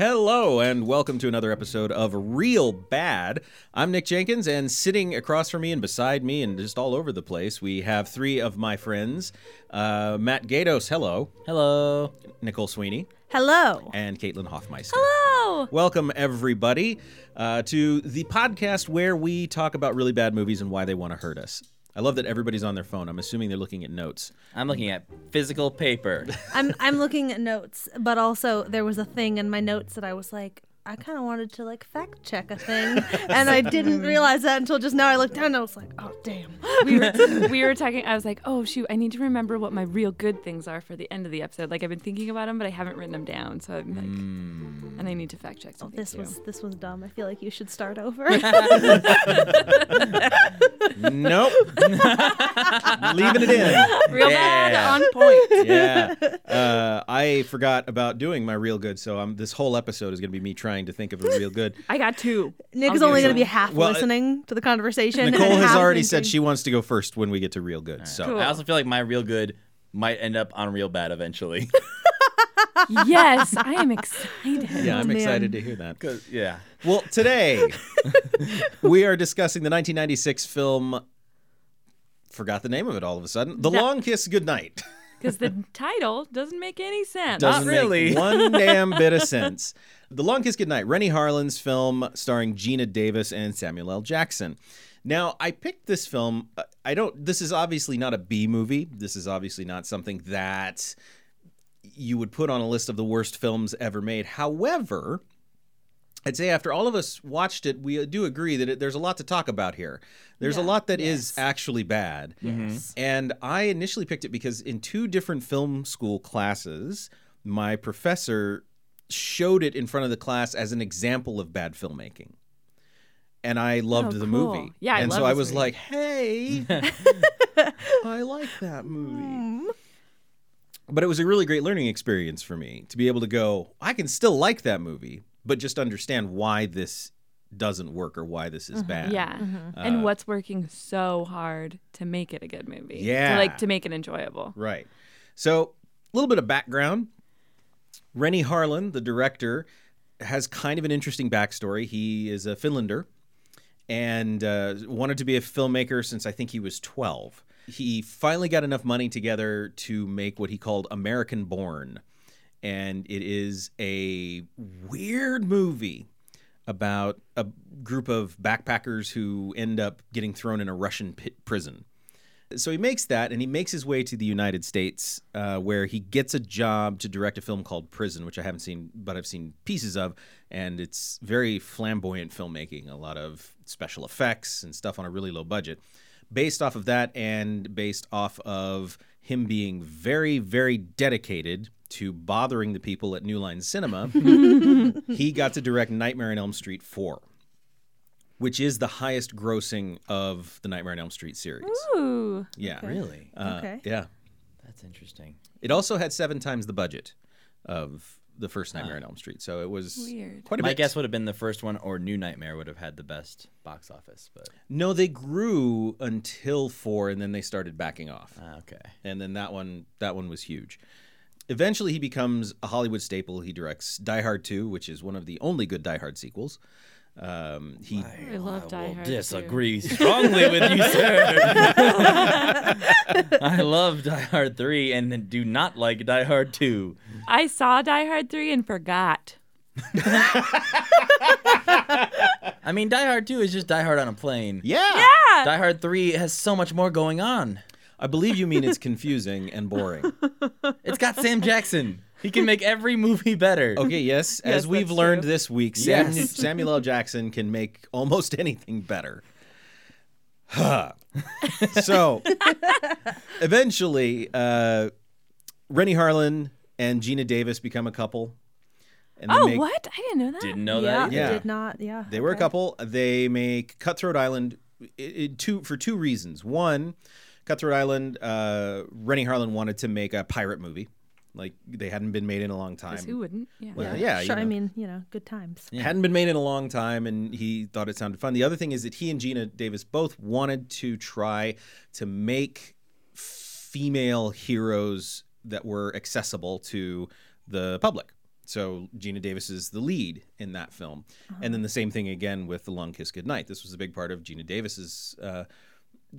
Hello, and welcome to another episode of Real Bad. I'm Nick Jenkins, and sitting across from me and beside me and just all over the place, we have three of my friends uh, Matt Gatos, hello. Hello. Nicole Sweeney, Hello. and Caitlin Hoffmeister. Hello. Welcome, everybody, uh, to the podcast where we talk about really bad movies and why they want to hurt us. I love that everybody's on their phone. I'm assuming they're looking at notes. I'm looking at physical paper. I'm I'm looking at notes, but also there was a thing in my notes that I was like, I kind of wanted to like fact check a thing, and I didn't realize that until just now. I looked down and I was like, oh damn. we were we were talking. I was like, oh shoot, I need to remember what my real good things are for the end of the episode. Like I've been thinking about them, but I haven't written them down. So I'm like, and I need to fact check something. This too. was this was dumb. I feel like you should start over. Nope. Leaving it in. real Yeah. bad on point. yeah. Uh, I forgot about doing my real good, so um, this whole episode is going to be me trying to think of a real good. I got two. Nick I'll is only going to be half Well, uh, listening to the conversation. Nicole and has half already said she wants to go first when we get to real good. So Cool. I also feel like my real good might end up on real bad eventually. yes, I am excited. yeah, I'm man. excited to hear that. Cause yeah. Well, today we are discussing the 1996 film. Forgot the name of it all of a sudden. The That- Long Kiss Goodnight. Because the title doesn't make any sense. Doesn't really. make one damn bit of sense. The Long Kiss Goodnight, Renny Harlin's film starring Geena Davis and Samuel L. Jackson. Now, I picked this film. uh, I don't. This is obviously not a B movie. This is obviously not something that you would put on a list of the worst films ever made. However, I'd say after all of us watched it, we do agree that it, there's a lot to talk about here. There's a lot that is Yes. actually bad. Yes. And I initially picked it because in two different film school classes, my professor showed it in front of the class as an example of bad filmmaking. And I loved Oh, the cool. movie. Yeah, I and so I was movie. like, hey, I like that movie. Hmm. But it was a really great learning experience for me to be able to go, I can still like that movie, but just understand why this doesn't work or why this is mm-hmm. bad. Yeah. Mm-hmm. Uh, and what's working so hard to make it a good movie? To, Yeah. like to make it enjoyable. Right. So, a little bit of background. Renny Harlin, the director, has kind of an interesting backstory. He is a Finlander and uh, wanted to be a filmmaker since I think he was 12. He finally got enough money together to make what he called American Born. And it is a weird movie about a group of backpackers who end up getting thrown in a Russian prison. So he makes that, and he makes his way to the United States, uh, where he gets a job to direct a film called Prison, which I haven't seen, but I've seen pieces of, and it's very flamboyant filmmaking, a lot of special effects and stuff on a really low budget. Based off of that, and based off of him being very, very dedicated to bothering the people at New Line Cinema, he got to direct Nightmare on Elm Street 4, which is the highest grossing of the Nightmare on Elm Street series. Ooh. Yeah. Really? Uh, Okay. Yeah. That's interesting. It also had seven times the budget of the first Nightmare on Elm Street, so it was Weird. quite a My bit. guess would have been the first one or New Nightmare would have had the best box office, but No, they grew until four, and then they started backing off, ah, okay. and then that one that one was huge. Eventually, he becomes a Hollywood staple. He directs Die Hard 2, which is one of the only good Die Hard sequels. Um, he I love Die Hard. too. disagree strongly with you, sir. I love Die Hard 3 and do not like Die Hard 2. I saw Die Hard 3 and forgot. I mean, Die Hard 2 is just Die Hard on a plane. Yeah. yeah, Die Hard 3 has so much more going on. I believe you mean it's confusing and boring. It's got Sam Jackson. He can make every movie better. Okay, yes. As Yes, we've learned true. this week, Sam, Yes. Samuel L. Jackson can make almost anything better. Huh. so, eventually, uh, Renny Harlin and Geena Davis become a couple. And they Oh, make- what? I didn't know that. Didn't know yeah, that either. Yeah. did not. Yeah. They were a couple. They make Cutthroat Island it, it- two for two reasons. One, Cutthroat Island, uh, Renny Harlin wanted to make a pirate movie. Like they hadn't been made in a long time. who wouldn't? Yeah. Well, yeah, you Sure. I know. mean, you know, good times. hadn't been made in a long time and he thought it sounded fun the other thing is that he and geena davis both wanted to try to make female heroes that were accessible to the public so Geena Davis is the lead in that film, and then the same thing again with The Long Kiss Goodnight. This was a big part of Geena Davis's uh,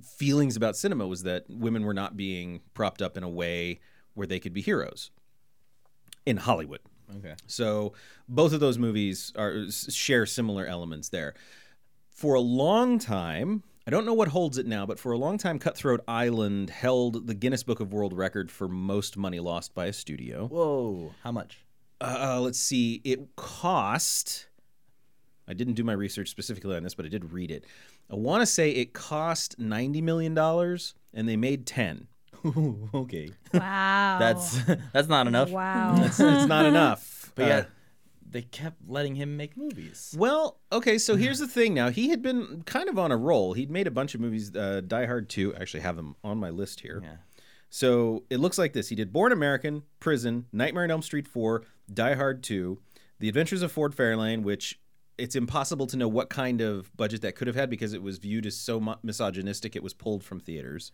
feelings about cinema was that women were not being propped up in a way where they could be heroes in Hollywood. Okay. So both of those movies are share similar elements there. For a long time, I don't know what holds it now, but for a long time, Cutthroat Island held the Guinness Book of World Record for most money lost by a studio. Whoa. How much? Uh, let's see, it cost. I didn't do my research specifically on this, but I did read it. I want to say it cost ninety million dollars, and they made ten. okay. Wow. That's that's not enough. wow. It's, it's not enough. But Uh, yet they kept letting him make movies. Well, okay, so here's the thing now. He had been kind of on a roll. He'd made a bunch of movies, uh, Die Hard 2, I actually have them on my list here. Yeah. So it looks like this. He did Born American, Prison, Nightmare on Elm Street 4, Die Hard 2, The Adventures of Ford Fairlane, which it's impossible to know what kind of budget that could have had because it was viewed as so misogynistic it was pulled from theaters.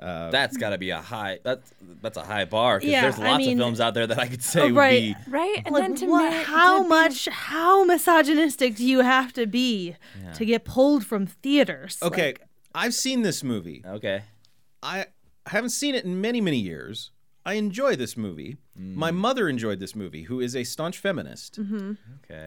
Um, that's got to be a high. That's that's a high bar because Yeah, there's I lots mean- of films out there that I could say Oh, would right. be. Right? And Like, then to what, make- how to be- much, how misogynistic do you have to be to get pulled from theaters? Okay, Like, I've seen this movie. Okay. I haven't seen it in many, many years. I enjoy this movie. Mm. My mother enjoyed this movie, who is a staunch feminist. Mm-hmm. Okay.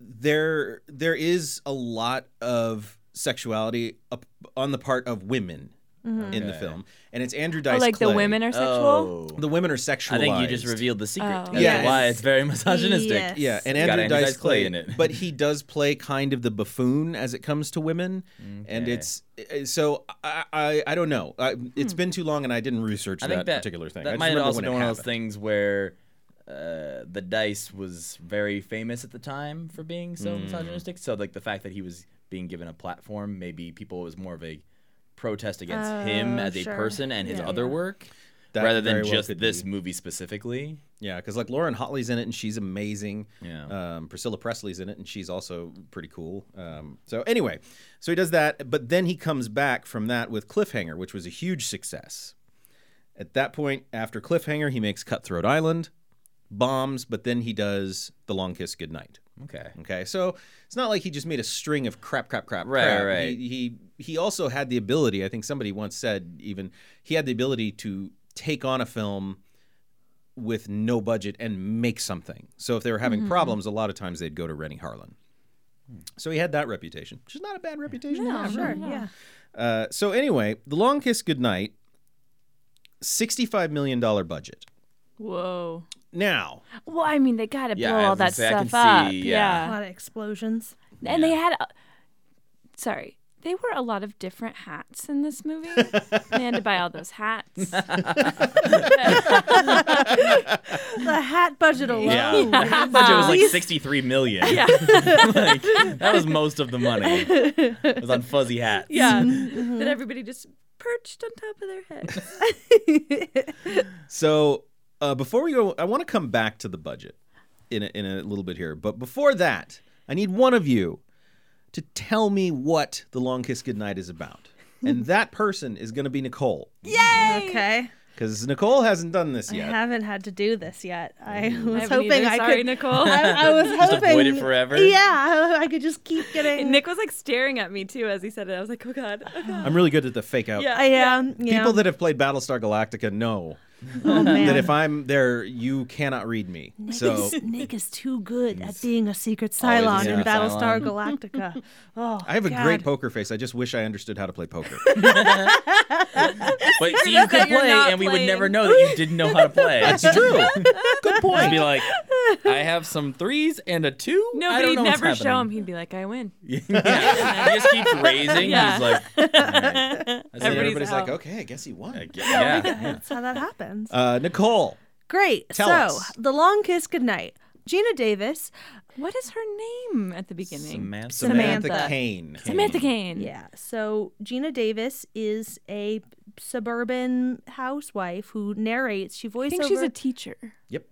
there there is a lot of sexuality up on the part of women in the film, and it's Andrew Oh, Dice. like the women are sexual? Oh. The women are sexualized. I think you just revealed the secret. Oh. That's Yes. why it's very misogynistic. Yes. Yeah, and Andrew Andrew Dice Dice Clay Clay in it. but he does play kind of the buffoon as it comes to women, and it's uh, so I I, I don't know. I, it's been too long, and I didn't research I that, that particular thing. I That just might have remember also when been one of those things where uh, the Dice was very famous at the time for being so Hmm. misogynistic. So like the fact that he was being given a platform, maybe people was more of a protest against him Oh, as a person and his Yeah. other Yeah. work. That rather than well just could this be. movie specifically. Yeah, because like Lauren Holly's in it, and she's amazing. Yeah. Um, Priscilla Presley's in it, and she's also pretty cool. Um, so anyway, so he does that, but then he comes back from that with Cliffhanger, which was a huge success. At that point, after Cliffhanger, he makes Cutthroat Island, bombs, but then he does The Long Kiss Goodnight. Okay. Okay, so it's not like he just made a string of crap, crap, crap, Right, crap. right. He, he he also had the ability. I think somebody once said even he had the ability to take on a film with no budget and make something. So if they were having Mm-hmm. problems, a lot of times they'd go to Renny Harlin. So he had that reputation, which is not a bad reputation to have. sure, really. yeah. Uh, so anyway, The Long Kiss Goodnight, sixty-five million dollar budget. Whoa. Now, Well, I mean, they got to Yeah, blow all that say, stuff up. see, A yeah. lot of explosions. And they had, a, sorry, they were a lot of different hats in this movie. they had to buy all those hats. The hat budget alone. Yeah. The hat budget was like 63 million. Yeah. like, that was most of the money. It was on fuzzy hats. yeah. Mm-hmm. That everybody just perched on top of their heads. So uh, before we go, I want to come back to the budget in a, in a little bit here. But before that, I need one of you to tell me what the Long Kiss Goodnight is about, and that person is going to be Nicole Yay! Okay. because Nicole hasn't done this yet. I haven't had to do this yet. I was haven't hoping either. I Sorry, could. Nicole. I, I was Just hoping. avoid it forever? Yeah, I could just keep getting. Nick was like staring at me too as he said it. I was like, oh God. Oh, God. I'm really good at the fake out. Yeah. I am. Yeah. People that have played Battlestar Galactica know oh that if I'm there, you cannot read me. So Nick is too good at being a secret Always a Cylon in Battlestar Cylon. Galactica. Oh, I have a God. great poker face. I just wish I understood how to play poker. But see, you could play, not and we would never know that you didn't know how to play. That's true. Good point. I'd be like, I have some threes and a two. No, I but don't he'd know never show him. He'd be like, I win. yeah. he just keeps raising. Yeah. He's like, all right. And then Everybody's everybody's like, okay, I guess he won. Guess- yeah. That's how that happens. Uh, Nicole, Great. Tell so, us. The Long Kiss Goodnight. Geena Davis. What is her name at the beginning? Samantha. Samantha, Samantha. Kane. Samantha Kane. Yeah. So Geena Davis is a suburban housewife who narrates. She I voiceover. think she's a teacher. Yep.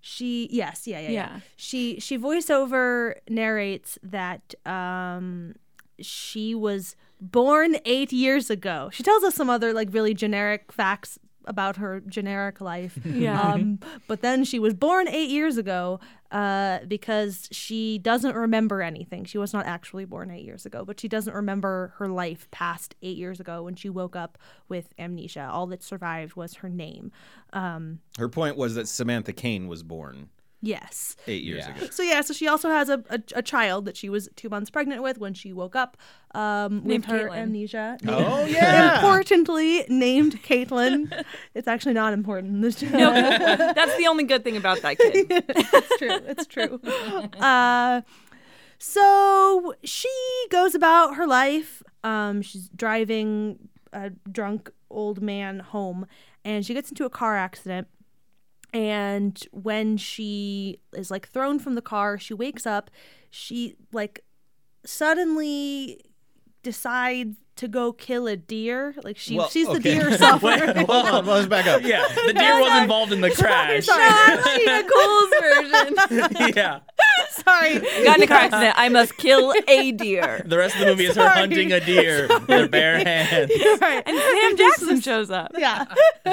she yes yeah, yeah yeah Yeah. she she voiceover narrates that um she was born eight years ago she tells us some other like really generic facts about her generic life. Yeah. Um, but then she was born eight years ago uh, because she doesn't remember anything. She was not actually born eight years ago, but she doesn't remember her life past eight years ago when she woke up with amnesia. All that survived was her name. Um, Her point was that Samantha Kane was born yes. eight years Yeah. ago. So yeah, so she also has a, a, a child that she was two months pregnant with when she woke up um, with Named her Caitlin. amnesia. Oh yeah. Importantly named Caitlin. it's actually not important this No, that's the only good thing about that kid. it's true. It's true. Uh, so she goes about her life. Um, she's driving a drunk old man home, and she gets into a car accident. And when she is like thrown from the car, she wakes up. She like suddenly decides to go kill a deer. Like she Well, sees the okay. deer suffer. Hold on, let's back up. Yeah, the deer was involved in the crash. Cool's version. yeah. Sorry. Got in a car accident. I must kill a deer. The rest of the movie is her hunting a deer with her bare hands. right. And Sam Jackson shows up. Yeah.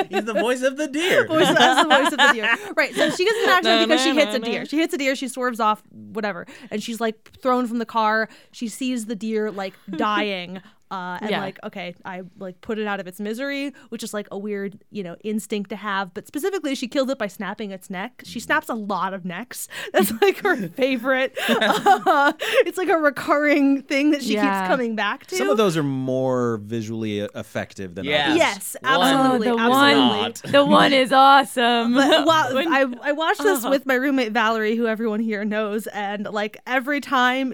He's the voice of the deer. voice, that's the voice of the deer. Right. So she gets an accident because she hits a deer. She hits a deer. She swerves off, whatever, and she's like thrown from the car. She sees the deer like dying. Uh, and Yeah. like okay i like put it out of its misery which is like a weird you know instinct to have but specifically she killed it by snapping its neck she snaps a lot of necks that's like her favorite uh, it's like a recurring thing that she Yeah. keeps coming back to Some of those are more visually effective than Yeah. others. yes absolutely Oh, the absolutely one, the one is awesome. But wow, When- I, I watched this with my roommate Valerie, who everyone here knows, and like every time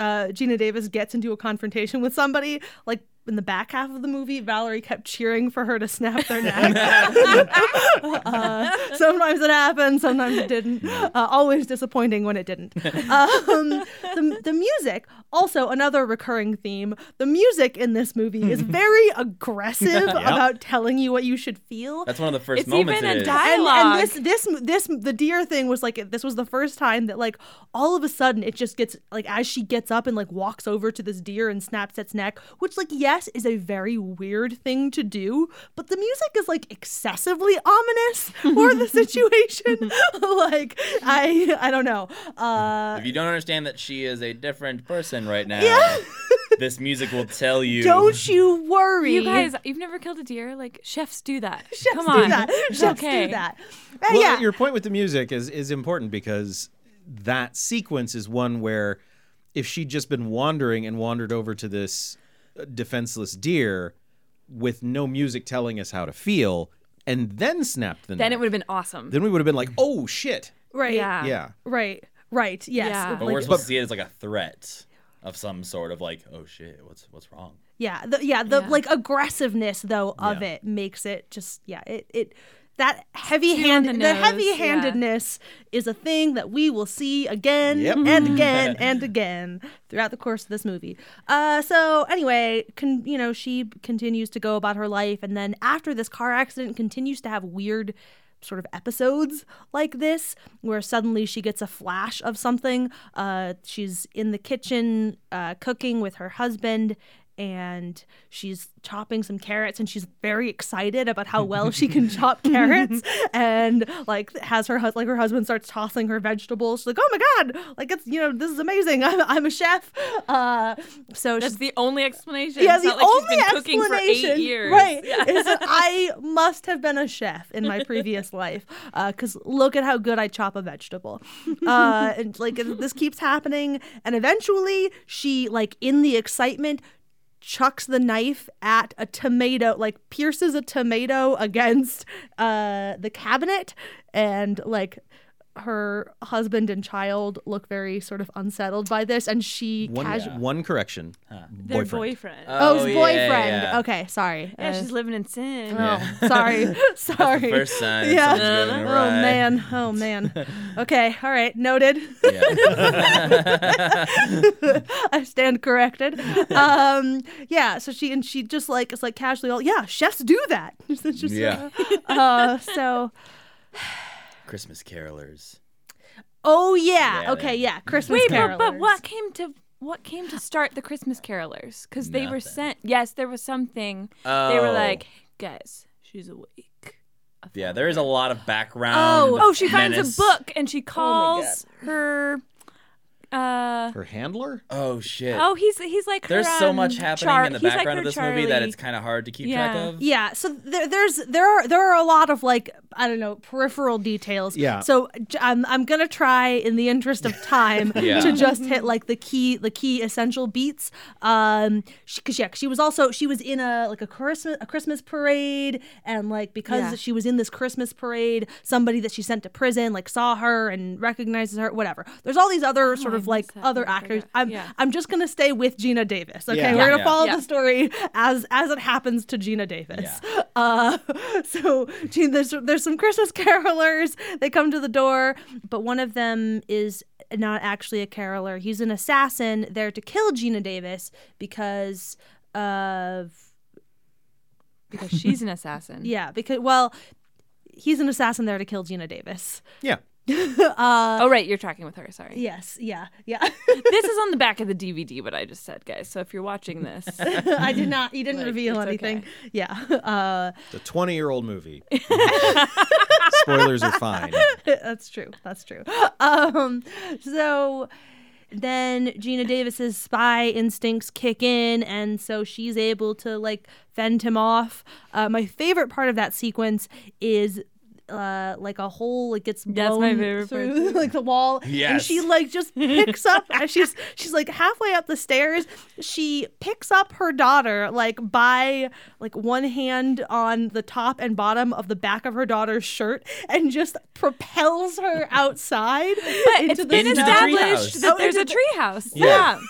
uh, Geena Davis gets into a confrontation with somebody, like in the back half of the movie, Valerie kept cheering for her to snap their neck. uh, sometimes it happened, sometimes it didn't. Uh, always disappointing when it didn't. Um, the, the music, also another recurring theme. The music in this movie is very aggressive about telling you what you should feel That's one of the first It's moments even it a is. di- and, Dialogue. and this this this the deer thing was like this was the first time that like all of a sudden it just gets like as she gets up and like walks over to this deer and snaps its neck which like yes is a very weird thing to do but the music is like excessively ominous for the situation like i i don't know uh If you don't understand that she is a different person right now, Yeah. this music will tell you. don't you worry you guys, you've never killed a deer? Like chefs do that. Chefs Come do on, that. Chefs okay. do that Uh, Well, yeah your point with the music is is important because that sequence is one where if she'd just been wandering and wandered over to this defenseless deer with no music telling us how to feel and then snapped the Then neck, it would have been awesome. then we would have been like, "Oh shit." right Yeah. Yeah. right right yes Yeah. But Like, we're supposed to see it as like a threat of some sort of like, oh shit, what's what's wrong? Yeah, the, yeah, the Yeah. like aggressiveness though of Yeah. it makes it just yeah, it it that heavy hand the, the heavy handedness is a thing that we will see again Yep. and again and again throughout the course of this movie. Uh so anyway, con, you know, she continues to go about her life and then after this car accident continues to have weird sort of episodes like this where suddenly she gets a flash of something uh, she's in the kitchen uh, cooking with her husband and she's chopping some carrots and she's very excited about how well she can chop carrots and like has her like her husband starts tossing her vegetables she's like oh my god like it's you know this is amazing i'm, I'm a chef uh so That's the only explanation. yeah, It's the like only she's been cooking for explanation, right, Yeah. is that I must have been a chef in my previous life. Because look at how good I chop a vegetable, uh, and like this keeps happening, and eventually she, like in the excitement, chucks the knife at a tomato, like pierces a tomato against uh, the cabinet, and like her husband and child look very sort of unsettled by this, and she One casu- one correction. Their Boyfriend. boyfriend. Oh, his yeah, boyfriend. yeah. Okay, sorry. yeah, Uh, she's living in sin. Oh, sorry. sorry. First sign. Yeah. something's Oh awry. man. Oh man. Okay. All right. Noted. I stand corrected. Um. Yeah. So she and she just like it's like casually. all yeah. Chefs do that. It's just, Yeah. Uh. So. Christmas carolers. Oh yeah. Yeah, okay. Yeah. Mm-hmm. Christmas Wait, carolers. but, but what came to what came to start the Christmas Carolers? Because they were sent. Yes, there was something. They were Oh. like, guys, she's awake. Yeah, there is a lot of background. Oh, Oh, she finds menace. a book and she oh calls her. Uh, Her handler? Oh shit. oh, he's he's like her, There's so um, much happening Char- in the he's like background her of this movie that it's kind of hard to keep Yeah. track of. Yeah, so there, there's there are there are a lot of like I don't know peripheral details. Yeah. So j- I'm I'm gonna try in the interest of time Yeah. to just hit like the key the key essential beats. Um, because yeah, she was also she was in a like a Christmas a Christmas parade and like because Yeah. she was in this Christmas parade, somebody that she sent to prison like saw her and recognizes her. Whatever. There's all these other sort I of like other actors. I'm Yeah. I'm just gonna stay with Geena Davis. Okay, Yeah. we're gonna Yeah. follow Yeah. the story as as it happens to Geena Davis. Yeah. Uh, so gee, there's there's some Christmas carolers. They come to the door, but one of them is not actually a caroler. He's an assassin there to kill Geena Davis because of because she's an assassin. yeah because well he's an assassin there to kill Geena Davis. Yeah. oh right, you're tracking with her. Sorry. Yes, yeah, yeah. this is on the back of the DVD. What I just said, guys. So if you're watching this, I did not. You didn't Like, reveal anything. okay. Yeah. Uh, The 20 year old movie. Spoilers are fine. That's true. That's true. Um, so then Geena Davis's spy instincts kick in, and so she's able to like fend him off. Uh, my favorite part of that sequence is. Uh, like a hole like gets blown That's my favorite through too. like the wall and she like just picks up as she's she's like halfway up the stairs she picks up her daughter like by like one hand on the top and bottom of the back of her daughter's shirt and just propels her outside but into it's the been Into the established that there's a into treehouse. Yeah. Yeah.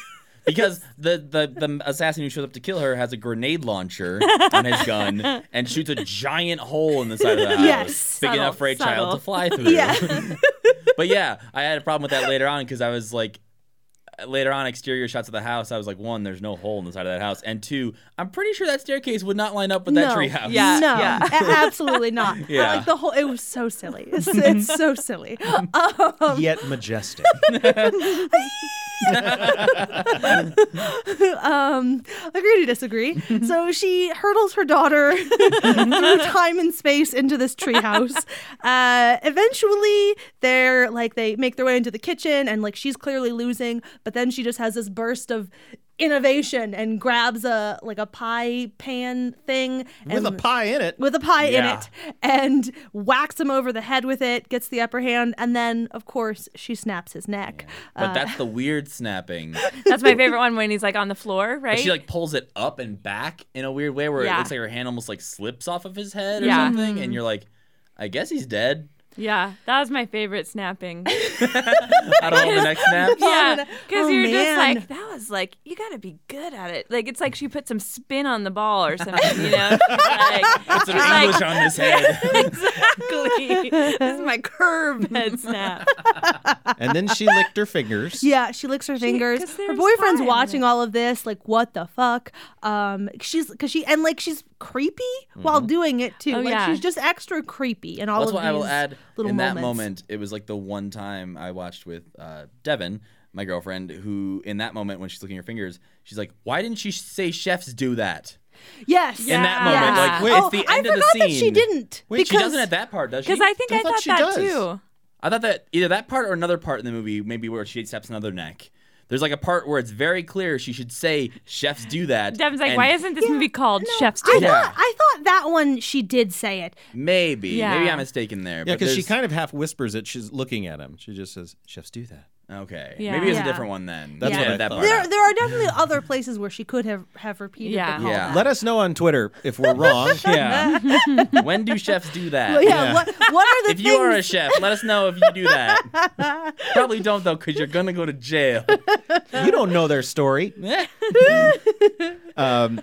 Because the, the the assassin who shows up to kill her has a grenade launcher on his gun and shoots a giant hole in the side of the house, Yes. big Subtle, enough for a subtle. child to fly through. Yeah. but yeah, I had a problem with that later on because I was like, later on exterior shots of the house, I was like, one, there's no hole in the side of that house, and two, I'm pretty sure that staircase would not line up with that no, treehouse. Yeah. no, yeah. absolutely not. Yeah. like the whole. It was so silly. It's, it's so silly. Um, Yet majestic. Um, agree to disagree. so she hurdles her daughter through time and space into this treehouse. Uh, eventually, they're like they make their way into the kitchen, and like she's clearly losing, but then she just has this burst of innovation and grabs a like a pie pan thing With a pie in it. with a pie in it and whacks him over the head with it, gets the upper hand, and then of course she snaps his neck. But that's uh, the weird snapping. That's my favorite one when he's like on the floor, right? But she like pulls it up and back in a weird way where it looks like her hand almost like slips off of his head or Yeah. something, and mm-hmm. you're like, I guess he's dead. Yeah, that was my favorite snapping. Out of all the next snaps. yeah, because Oh, you're man. just like that was like you got to be good at it. Like it's like she put some spin on the ball or something, you know? like, Put some she's like, English on his head. exactly. this is my curve head snap. And then she licked her fingers. Yeah, she licks her fingers. 'cause Her boyfriend's pie watching all of this, like, what the fuck? Um, she's because she and like she's creepy while doing it too. Oh, like yeah. she's just extra creepy and all That's of what I will add. Little In that moment, it was like the one time I watched with uh, Devin, my girlfriend, who in that moment when she's looking at her fingers, she's like, "Why didn't she say chefs do that?" Yes. In that Yeah. moment, like, Yeah. wait, oh, it's the I end of forgot the that she scene. didn't. Wait, because She doesn't at that part, does she? Because I think I I, thought thought, she that does. too. I thought that either that part or another part in the movie, maybe where she snaps another neck. There's like a part where it's very clear she should say chefs do that. Devin's like, and why isn't this movie called Chef's I Do That? thought I thought that one she did say it. maybe Yeah. maybe I'm mistaken there. Yeah, because she kind of half whispers it. She's looking at him. She just says, "Chefs do that." Okay. Yeah. Maybe it's Yeah. a different one then. That's Yeah, what I that thought. part There, out. there are definitely other places where she could have have repeated Yeah. the call. Yeah. Let us know on Twitter if we're wrong. Yeah. when do chefs do that? Well, yeah, What, what are the If things? you are a chef, let us know if you do that. Probably don't though, because you're gonna go to jail. you don't know their story. Um,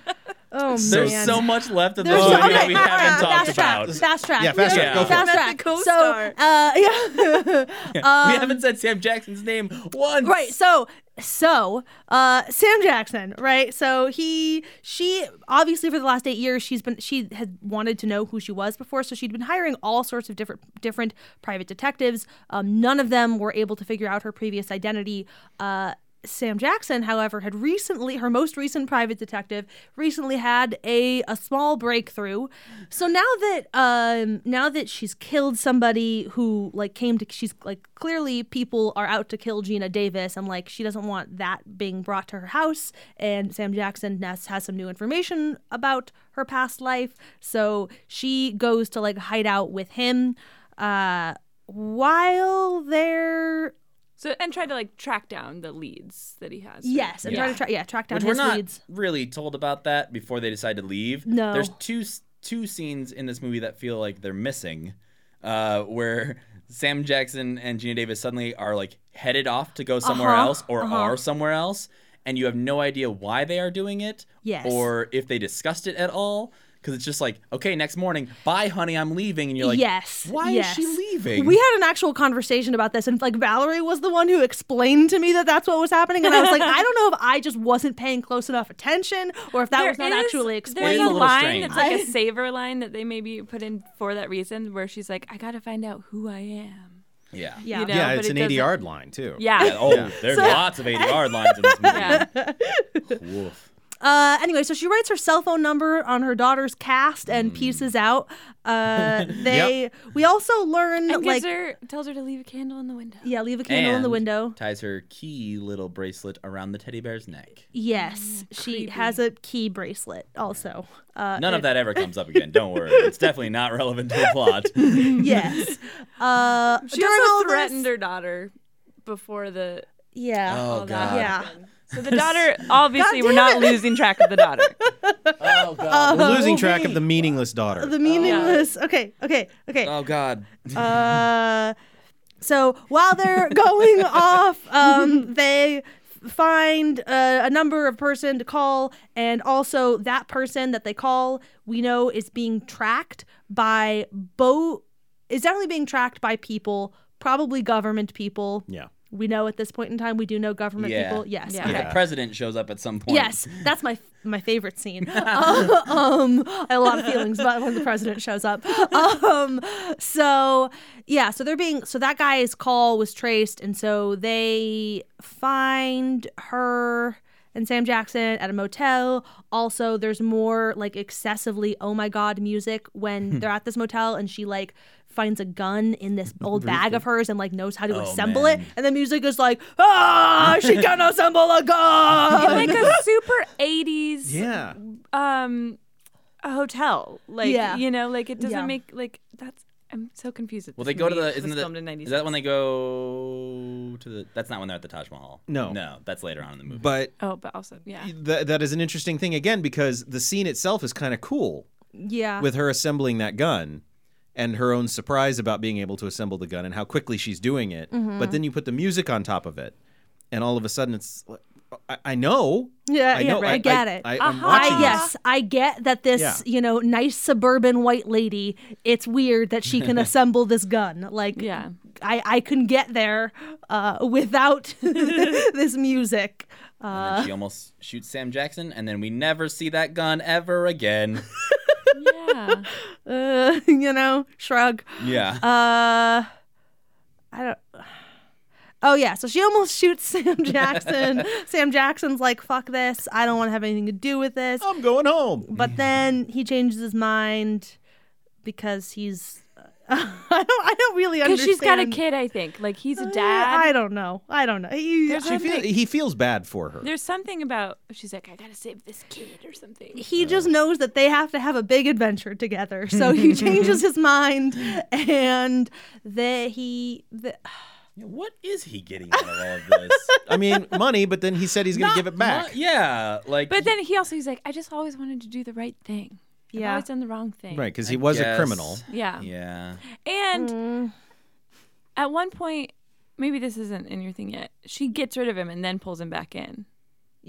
oh There's man. so much left of the There's movie so- that okay, we all right, haven't talked fast track, about. Fast track. Yeah, fast We track, gotta- go fast it. track. That's So, co-star. uh, yeah. we haven't said Sam Jackson's name once. Right. So so uh Sam Jackson, right? So he she obviously for the last 8 years she's been she had wanted to know who she was before, so she'd been hiring all sorts of different different private detectives. Um none of them were able to figure out her previous identity. Uh Sam Jackson, however, had recently her most recent private detective recently had a a small breakthrough. So now that um now that she's killed somebody who like came to she's like clearly people are out to kill Geena Davis and like she doesn't want that being brought to her house and Sam Jackson has, has some new information about her past life. So she goes to like hide out with him uh while they're So and try to like track down the leads that he has. yes and try to track yeah track down Which his we're not leads. really told about that before they decide to leave. No. There's two two scenes in this movie that feel like they're missing, uh, where Sam Jackson and Geena Davis suddenly are like headed off to go somewhere Uh-huh, else or uh-huh. are somewhere else, and you have no idea why they are doing it, Yes. or if they discussed it at all. Because it's just like, okay, next morning, bye, honey, I'm leaving, and you're like, yes. why yes. is she leaving? We had an actual conversation about this, and like Valerie was the one who explained to me that that's what was happening, and I was like, I don't know if I just wasn't paying close enough attention, or if that There was not is- actually explained. is a a line strange. that's like I- a saver line that they maybe put in for that reason, where she's like, "I gotta find out who I am." yeah. yeah. you know, yeah, but it's it an 80 yard line, too. Yeah. Yeah, Oh, there's lots of 80 yard lines in this movie. Yeah. Woof. Uh, anyway, so she writes her cell phone number on her daughter's cast and pieces out. Uh, they we also learn And like gives her tells her to leave a candle in the window. yeah, leave a candle in the And window. Ties her key little bracelet around the teddy bear's neck. Yes, she creepy. has a key bracelet also. Uh, None of that ever comes up again. Don't worry. It's definitely not relevant to the plot. yes. Uh, She during all also this- threatened her daughter before the Yeah. Oh, all that God. Yeah. happened. So the daughter, obviously, we're damn not losing track of the daughter. Oh god. We're losing track of the meaningless daughter. The meaningless. Okay, okay, okay. Oh god. Uh, so while they're going off, um, they f- find uh, a number of person to call, and also that person that they call, we know is being tracked by both. Is definitely being tracked by people, probably government people. yeah. We know at this point in time, we do know government Yeah. people. Yes. Yeah. Okay. The president shows up at some point. Yes, that's my my favorite scene. Uh, um, I have a lot of feelings about when the president shows up. Um, so yeah, so they're being so that guy's call was traced, and so they find her and Sam Jackson at a motel. Also, there's more like excessively oh my god music when they're at this motel, and she like finds a gun in this old bag of hers and like knows how to Oh, assemble man. it, and the music is like ah she can assemble a gun. like a super 80s Yeah. um a hotel. Like Yeah. you know, like it doesn't Yeah. make like that's I'm so confused. Well, they go to the. It Isn't was the, filmed in 96. is that when they go to the? That's not when they're at the Taj Mahal. No. No, that's later on in the movie. But Oh, but also yeah. th- that is an interesting thing again because the scene itself is kind of cool yeah. with her assembling that gun and her own surprise about being able to assemble the gun and how quickly she's doing it. Mm-hmm. But then you put the music on top of it, and all of a sudden it's. I, I know. Yeah, I yeah, know. I, I, get it. I, am Uh-huh. watching I yes, I get that this, Yeah. you know, nice suburban white lady. It's weird that she can assemble this gun. Like, Yeah. I I can get there uh, without this music. And Uh, then she almost shoots Sam Jackson, and then we never see that gun ever again. Yeah. uh, you know, shrug. yeah. Uh, I don't. Oh yeah, so she almost shoots Sam Jackson. Sam Jackson's like, "Fuck this! I don't want to have anything to do with this." I'm going home. But then he changes his mind because he's. I don't. I don't really Because understand. she's got a kid, I think. Like he's a Uh, dad. I don't know. I don't know. He, There's She feel, thing- he feels bad for her. There's something about she's like, I gotta save this kid or something. he just knows that they have to have a big adventure together. So he changes his mind, and that he. The, Yeah, What is he getting out of all of this? I mean, money, but then he said he's going to give it back. mu- yeah, like. But then he also he's like, I just always wanted to do the right thing. I've Yeah. always done the wrong thing. Right, because he I was a criminal. Yeah. Yeah. And Mm, at one point, maybe this isn't in your thing yet. She gets rid of him and then pulls him back in.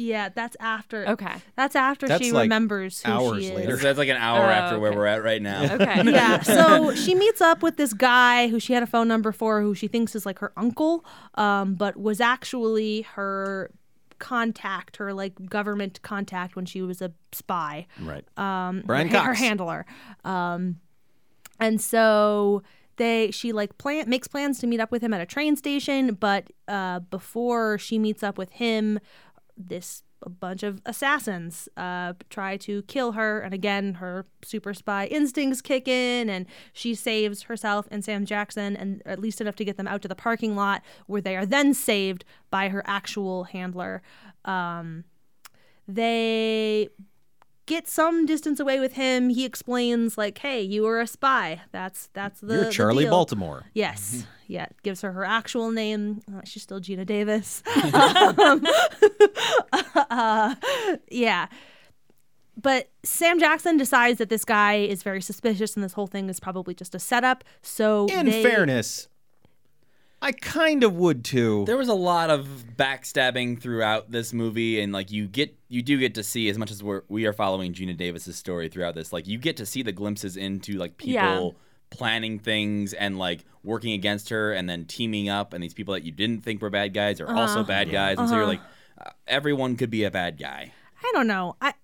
yeah, that's after. Okay. That's after That's she like remembers who hours she is. later. That's like an hour Oh, after where we're at right now. Okay. yeah. So she meets up with this guy who she had a phone number for, who she thinks is like her uncle, um, but was actually her contact, her like government contact when she was a spy. Right. Um, Brian her, her handler. Um, and so they she like plan makes plans to meet up with him at a train station, but uh, before she meets up with him, this a bunch of assassins uh, try to kill her, and again her super spy instincts kick in, and she saves herself and Sam Jackson, and at least enough to get them out to the parking lot, where they are then saved by her actual handler. Um, they get some distance away with him. He explains like, "Hey, you were a spy. That's that's the You're the Charlie deal." Baltimore. Yes. Yeah. Gives her her actual name. Uh, she's still Geena Davis. um, uh, yeah. But Sam Jackson decides that this guy is very suspicious and this whole thing is probably just a setup. So In they- fairness, I kind of would too. There was a lot of backstabbing throughout this movie, and like you get, you do get to see as much as we're we are following Geena Davis's story throughout this. Like you get to see the glimpses into like people Yeah. planning things and like working against her, and then teaming up, and these people that you didn't think were bad guys are also bad guys, and so you're like, uh, everyone could be a bad guy. I don't know. I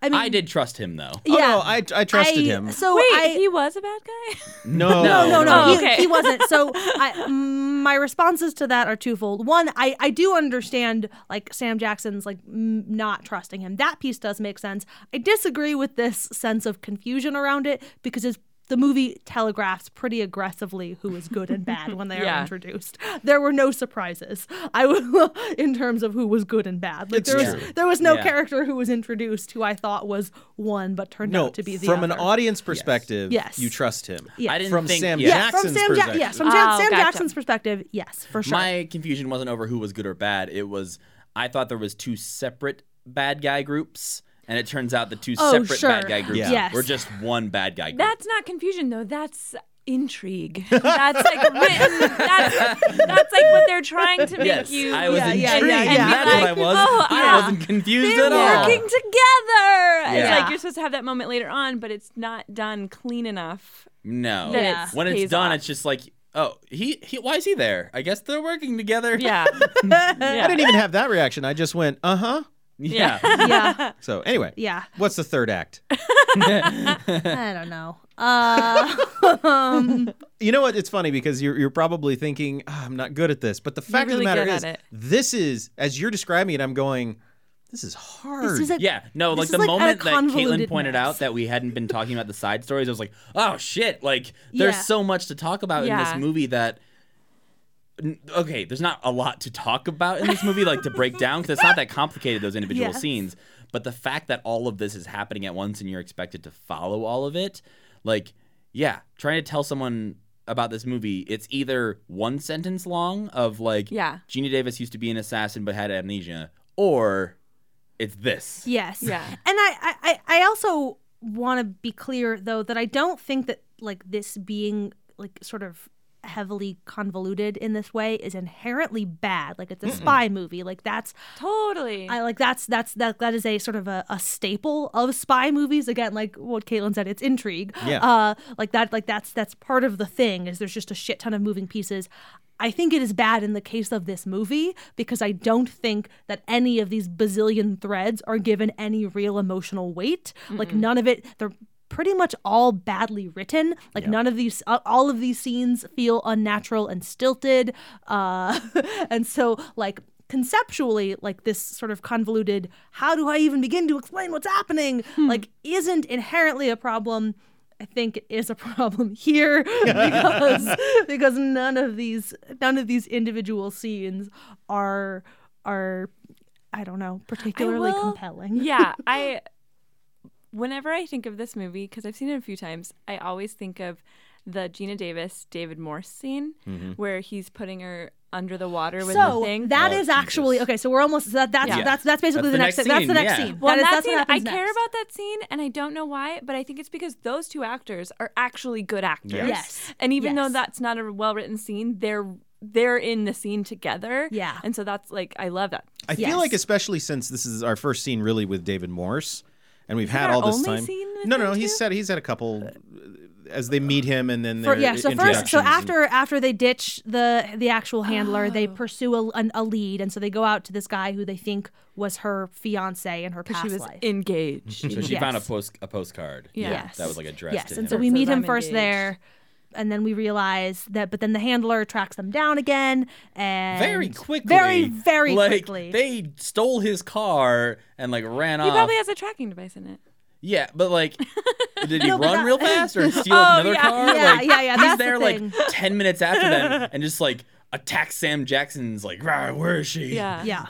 I mean I did trust him though. oh, yeah. no, I, I trusted I- him. So Wait, I, he was a bad guy? no, No, no, no. Oh, he, okay. he wasn't. So I, my responses to that are twofold. One, I, I do understand like Sam Jackson's like m- not trusting him. That piece does make sense. I disagree with this sense of confusion around it because it's the movie telegraphs pretty aggressively who is good and bad when they are introduced. There were no surprises. I will in terms of who was good and bad. Like It's there was there was no Yeah. character who was introduced who I thought was one but turned No, out to be the from other. an audience perspective, Yes. you trust him. Yes. I didn't From think Sam yeah. yeah, from Jackson's Sam, ja- perspective. yes, from Jan- Oh, Sam gotcha. Jackson's perspective, yes, for sure. My confusion wasn't over who was good or bad. It was I thought there was two separate bad guy groups, and it turns out the two Oh, separate sure. bad guy groups Yeah. Yes. were just one bad guy group. That's not confusion though. That's intrigue. That's like written. That's, that's like what they're trying to make yes, you. I was Yeah, yeah, intrigued. yeah, yeah. That's what I was. Oh, I yeah. wasn't confused They're at all. working together. It's like you're supposed to have that moment later on, but it's not done clean enough. No, Yeah. it's when it's done, off. it's just like, oh, he, he, why is he there? I guess they're working together. Yeah. I didn't even have that reaction. I just went, uh huh. Yeah. yeah, So anyway, yeah. what's the third act? I don't know. Uh, um, You know what? It's funny because you're you're probably thinking "Ah, I'm not good at this, but the fact really of the matter good is, at it. this is as you're describing it. I'm going, this is hard. this is a Yeah, no, This like is the like a moment that Caitlin convoluted pointed mess. out that we hadn't been talking about the side stories, I was like, oh shit, like there's Yeah. so much to talk about in Yeah. this movie that. N- Okay, there's not a lot to talk about in this movie, like to break down, because it's not that complicated, those individual Yes. scenes. But the fact that all of this is happening at once and you're expected to follow all of it, like, yeah, trying to tell someone about this movie, it's either one sentence long of like, Yeah. Geena Davis used to be an assassin but had amnesia, or it's this. yes. Yeah. And I, I, I also want to be clear though that I don't think that like this being like sort of heavily convoluted in this way is inherently bad. Like it's a spy movie. Like that's Totally. I like that's that's that that is a sort of a, a staple of spy movies. Again, like what Caitlin said, it's intrigue. Yeah. Uh like that like that's that's part of the thing is there's just a shit ton of moving pieces. I think it is bad in the case of this movie because I don't think that any of these bazillion threads are given any real emotional weight. Like none of it they're pretty much all badly written. Like none of these uh, all of these scenes feel unnatural and stilted. Uh and so like conceptually like this sort of convoluted how do i even begin to explain what's happening like isn't inherently a problem. I think it is a problem here because because none of these none of these individual scenes are are i don't know particularly will- compelling. yeah, I whenever I think of this movie because I've seen it a few times, I always think of the Geena Davis David Morse scene mm-hmm. where he's putting her under the water with so the thing. that Oh, is actually Jesus. okay so we're almost that, that's Yeah. that's that's basically That's the, the next, next that's the next yeah. scene well, that is that that's scene, what I happens care about that scene, and I don't know why, but I think it's because those two actors are actually good actors. Yes. Yes. And even though that's not a well written scene, they're they're in the scene together. Yeah. And so that's like I love that. I Yes. feel like, especially since this is our first scene really with David Morse, and we've had all this only time. scene with no, no, him no. He's said he's had a couple uh, as they meet him, and then For, their yeah, so first, so introductions and- after after they ditch the the actual handler, they Oh. pursue a, an, a lead, and so they go out to this guy who they think was her fiance in her past She was life. engaged. So she found a post a postcard. Yeah. Yes. That was like addressed yes, to and him. so we Says, meet him "I'm first engaged." there. And then we realize that, but then the handler tracks them down again, and very quickly. very, very like, quickly. They stole his car and like ran He off. He probably has a tracking device in it. Yeah, but like, did he No, run that- real fast or steal Oh, another yeah. car? Yeah, like, yeah, yeah, He's that's the there like ten minutes after them and just like attacks Sam Jackson's like, where is she? Yeah. yeah,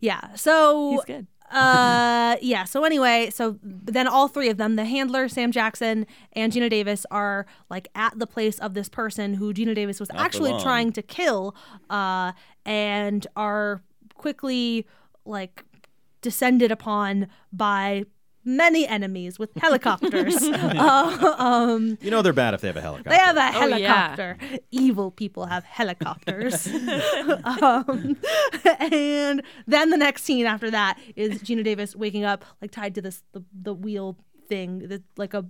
yeah. So He's good. Uh yeah so anyway so then all three of them the handler sam jackson and geena davis are like at the place of this person who geena davis was for actually long. trying to kill uh and are quickly like descended upon by many enemies with helicopters uh, um You know they're bad if they have a helicopter. they have a Oh, yeah. helicopter. Evil people have helicopters. um, and then the next scene after that is Geena Davis waking up, like tied to this the, the wheel thing, the, like a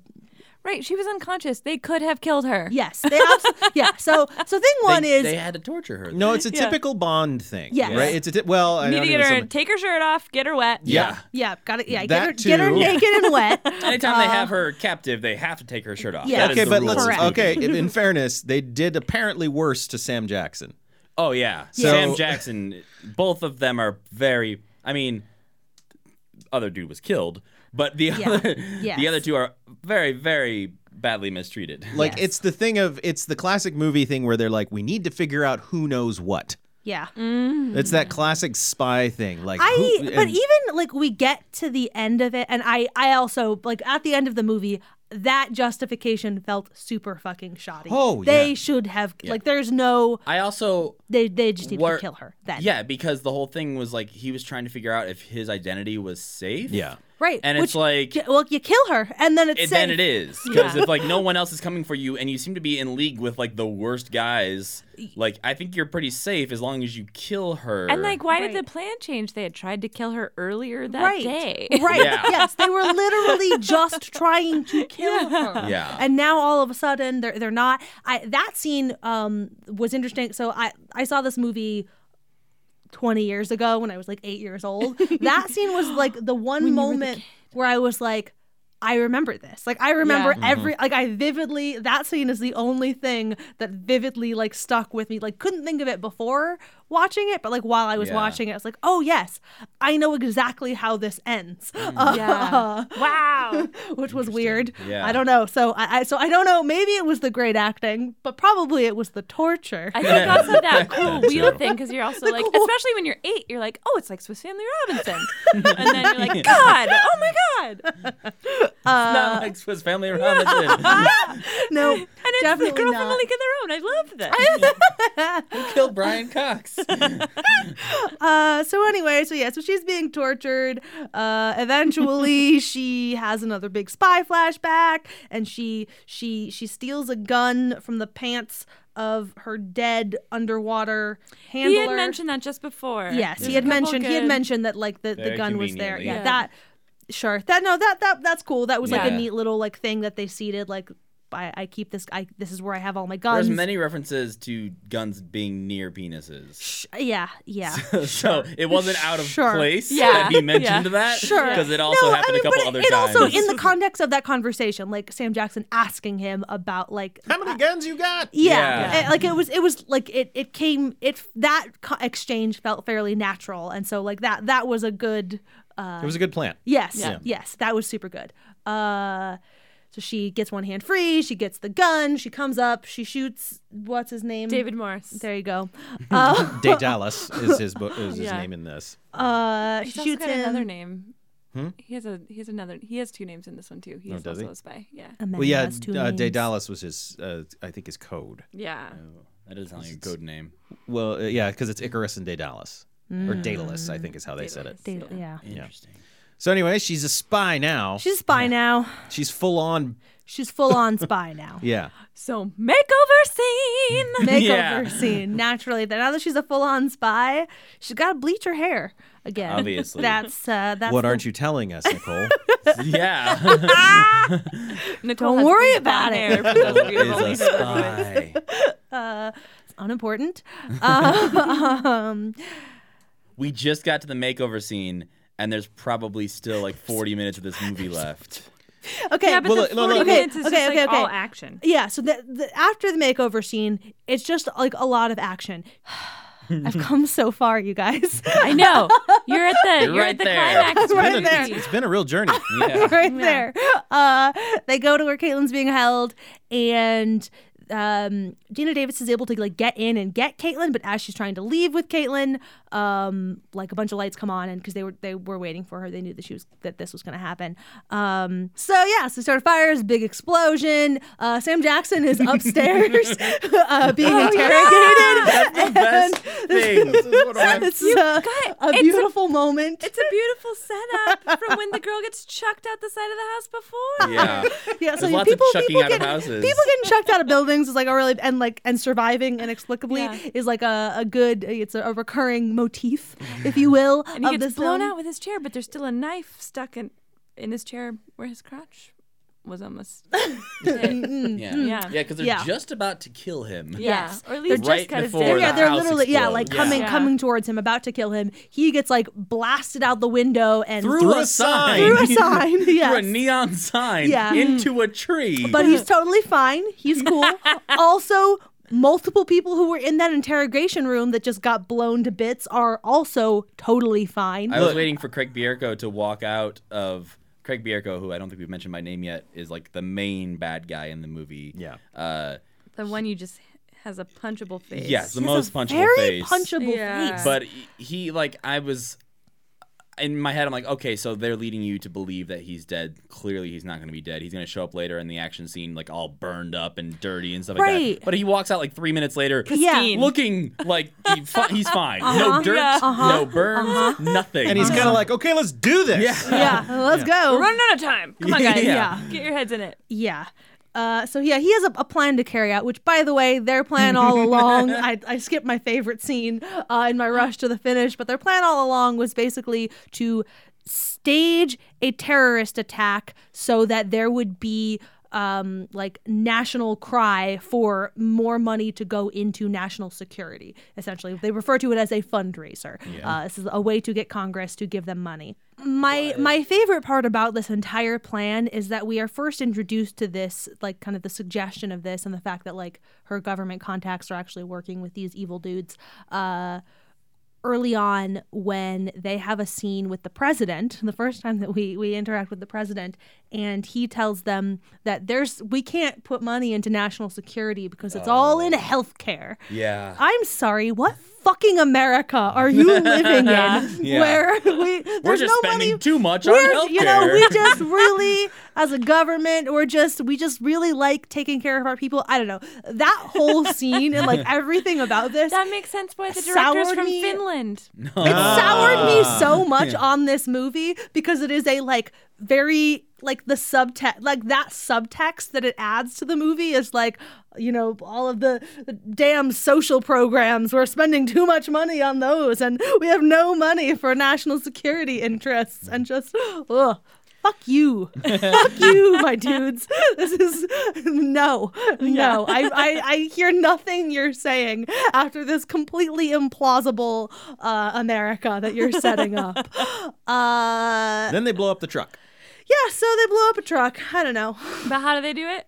Right. She was unconscious. They could have killed her. yes. They abs- yeah. So so thing one They, is they had to torture her. No, it's a Yeah. typical Bond thing. Yes. Right? It's a ti- well, I Need don't to even get her, something- take her shirt off, get her wet. Yeah. yeah, got it. Yeah, get That her, get her too. naked and wet. Anytime they uh, have her captive, they have to take her shirt off. Yeah. That is Okay, the but rule let's this movie. okay. in- In fairness, they did apparently worse to Sam Jackson. Oh yeah. So- Sam Jackson. Both of them are very. I mean, other dude was killed, but the Yeah. other Yes. the other two are very very badly mistreated. Like Yes. it's the thing of it's the classic movie thing where they're like, we need to figure out who knows what. Yeah. Mm. It's that classic spy thing. Like I who, but and- even like we get to the end of it and I I also like at the end of the movie that justification felt super fucking shoddy. Oh, they yeah. should have like there's no I also they they just need Were- to kill her then. yeah because the whole thing was like he was trying to figure out if his identity was safe. yeah. Right. And Which, it's like y- well you kill her and then it's it, safe. then it is because if like no one else is coming for you and you seem to be in league with like the worst guys like i think you're pretty safe as long as you kill her And like, why did the plan change? They had tried to kill her earlier that right. day. Right. Yeah. Yes, they were literally just trying to kill her. Yeah. And now all of a sudden they're they're not. I that scene um was interesting. So I I saw this movie 20 years ago when I was like 8 years old. That scene was like the one moment where I was like I remember this. Like I remember Yeah. every like I vividly that scene is the only thing that vividly like stuck with me. Like couldn't think of it before watching it, but like while I was Yeah. watching it, I was like, "Oh yes, I know exactly how this ends." Mm. Yeah. wow. which was weird. Yeah. I don't know. So I, I so I don't know. Maybe it was the great acting, but probably it was the torture. I think also that cool wheel thing because you're also like, cool- especially when you're eight, you're like, oh, it's like Swiss Family Robinson, and then you're like, God, oh my God, uh, not like swiss family robinson no, and it's definitely the girl not. from A League of Their Own. I love that. who killed brian cox Uh, so anyway, so yeah, so she's being tortured. Uh, eventually, she has another big spy flashback, and she she she steals a gun from the pants of her dead underwater handler. he had mentioned that just before. Yes, There's he had couple mentioned he had mentioned that like the, the gun was there. Yeah, Yeah. that sure. That no, that that that's cool. That was like a neat little like thing that they seeded like I, I keep this I this is where I have all my guns. there's many references to guns being near penises Sh- yeah, yeah. so it wasn't out of Sure. place Yeah. that he mentioned Yeah. that Sure. because it also No, happened I mean, a couple but other it times also in the context of that conversation, like Sam Jackson asking him about like How many guns you got? yeah, Yeah. eh, like it was it was like it it came it that co- exchange felt fairly natural, and so like that that was a good uh It was a good plan. Yes, Yeah. yes, that was super good. Uh, so she gets one hand free. She gets the gun. She comes up. She shoots. What's his name? David Morse. There you go. Uh, Day Dallas is his bo- is his Yeah. name in this. uh, He's she also shoots got him. another name. Hmm? He has a he has another he has two names in this one too. He Oh, is does also he? a spy. Yeah. A Well, yeah, has two uh, Day. Dallas was his. Uh, I think his code. Yeah. that does sound like a good name Well, uh, yeah, because it's Icarus and Daedalus, or Mm. Daedalus, I think is how they said it. Daedalus. Da- yeah. interesting So anyway, she's a spy now. She's a spy now. She's full on. She's full on spy now. Yeah. So makeover scene. Makeover Yeah. scene naturally. that now that she's a full on spy, she's got to bleach her hair again. Obviously. That's uh, that's. what the- aren't you telling us, Nicole? yeah Nicole Don't worry about it. hair for those of you who have is only a heard her voice. spy Uh, it's unimportant. Uh, um, we just got to the makeover scene and there's probably still like 40 minutes of this movie left Okay. Yeah, but Well, the no, 40 no, no. minutes is Okay, just okay, like okay. all action. Yeah, so the, the after the makeover scene, it's just like a lot of action. I've come so far, you guys. I know. You're at the You're you're, right at the there. climax. It's right Been a- there. it's- it's been a real journey. Yeah. right Yeah. there. Uh, they go to where Caitlin's being held, and um, Geena Davis is able to like get in and get Caitlin, but as she's trying to leave with Caitlin, um, like a bunch of lights come on, and because they were they were waiting for her, they knew that she was that this was going to happen. Um, so yeah, so start fires, big explosion. Uh, Sam Jackson is upstairs uh, being interrogated. That's the best thing. This is one of my- It's uh, got- a it's a- beautiful moment. It's a beautiful setup from when the girl gets chucked out the side of the house before. Yeah. Yeah, so There's lots of people, chucking people out of houses. People getting chucked out of buildings is like a really and like and surviving inexplicably Yeah. is like a, a good. It's a, a recurring motif, if you will, And he of gets this blown film. out with his chair, but there's still a knife stuck in in his chair where his crotch was almost. Mm, Yeah. mm. Yeah. Yeah, because they're Yeah. just about to kill him. Yeah, Yes. or at least Right just cut his before dick. the yeah, they're house literally yeah, like explodes. coming Yeah. coming towards him, about to kill him. He gets like blasted out the window and Through, Through a, a sign. through a sign. Through a neon sign Yeah. into a tree. but he's totally fine. He's cool. also, multiple people who were in that interrogation room that just got blown to bits are also totally fine. I was waiting for Craig Bierko to walk out of Craig Bierko, who I don't think we've mentioned by name yet, is like the main bad guy in the movie. Yeah. Uh, The one you just has a punchable face. yes, the He has most a punchable very face. punchable Yeah. face. But he, he, like, I was in my head. I'm like, okay, so they're leading you to believe that he's dead. Clearly, he's not going to be dead. He's going to show up later in the action scene, like all burned up and dirty and stuff like Right. that. But he walks out like three minutes later, Yeah. Looking like he fi- he's fine. Uh-huh. No dirt, Yeah. no burns, nothing. and he's kind of like, okay, let's do this. Yeah. yeah, let's go. We're running out of time. Come on, guys. Yeah. Get your heads in it. Yeah. Uh, so yeah, he has a, a plan to carry out. Which, by the way, their plan all along. I, I skipped my favorite scene uh, in my rush to the finish, but their plan all along was basically to stage a terrorist attack so that there would be um, like national cry for more money to go into national security. Essentially, they refer to it as a fundraiser. Uh, this is a way to get Congress to give them money. My my favorite part about this entire plan is that we are first introduced to this, like kind of the suggestion of this, and the fact that like her government contacts are actually working with these evil dudes. Uh, early on when they have a scene with the president the first time that we we interact with the president and he tells them that there's we can't put money into national security because it's all in healthcare yeah. i'm sorry what fucking america are you living in Yeah. where we We're just no spending money too much on we're, healthcare. you know, we just really, as a government, we're just, we just really like taking care of our people. I don't know. That whole scene and like everything about this, That makes sense why the Soured director's from me- Finland. it Ah. soured me so much on this movie because it is a like very like the subtext like that subtext that it adds to the movie is like you know all of the, the damn social programs we're spending too much money on those and we have no money for national security interests and just ugh Fuck you. Fuck you, my dudes. This is no, no. I, I, I hear nothing you're saying after this completely implausible uh, America that you're setting up. Uh, Then they blow up the truck. Yeah, so they blow up a truck. I don't know. But how do they do it?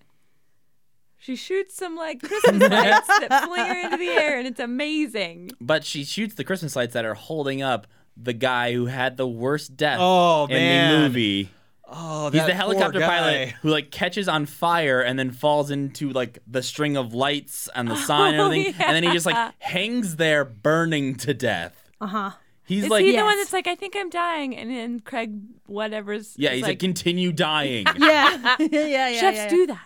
She shoots some like Christmas lights that fling her into the air, and it's amazing. But she shoots the Christmas lights that are holding up the guy who had the worst death Oh, in man. the movie. Oh, He's that the poor helicopter pilot who like catches on fire and then falls into like the string of lights and the sign and Oh, everything, and then he just like hangs there burning to death. Uh huh. He's Is like, he the Yes. one that's like, I think I'm dying, and then Craig, whatever's, yeah, he's like, continue dying. Yeah. yeah. Yeah. chefs yeah. do that.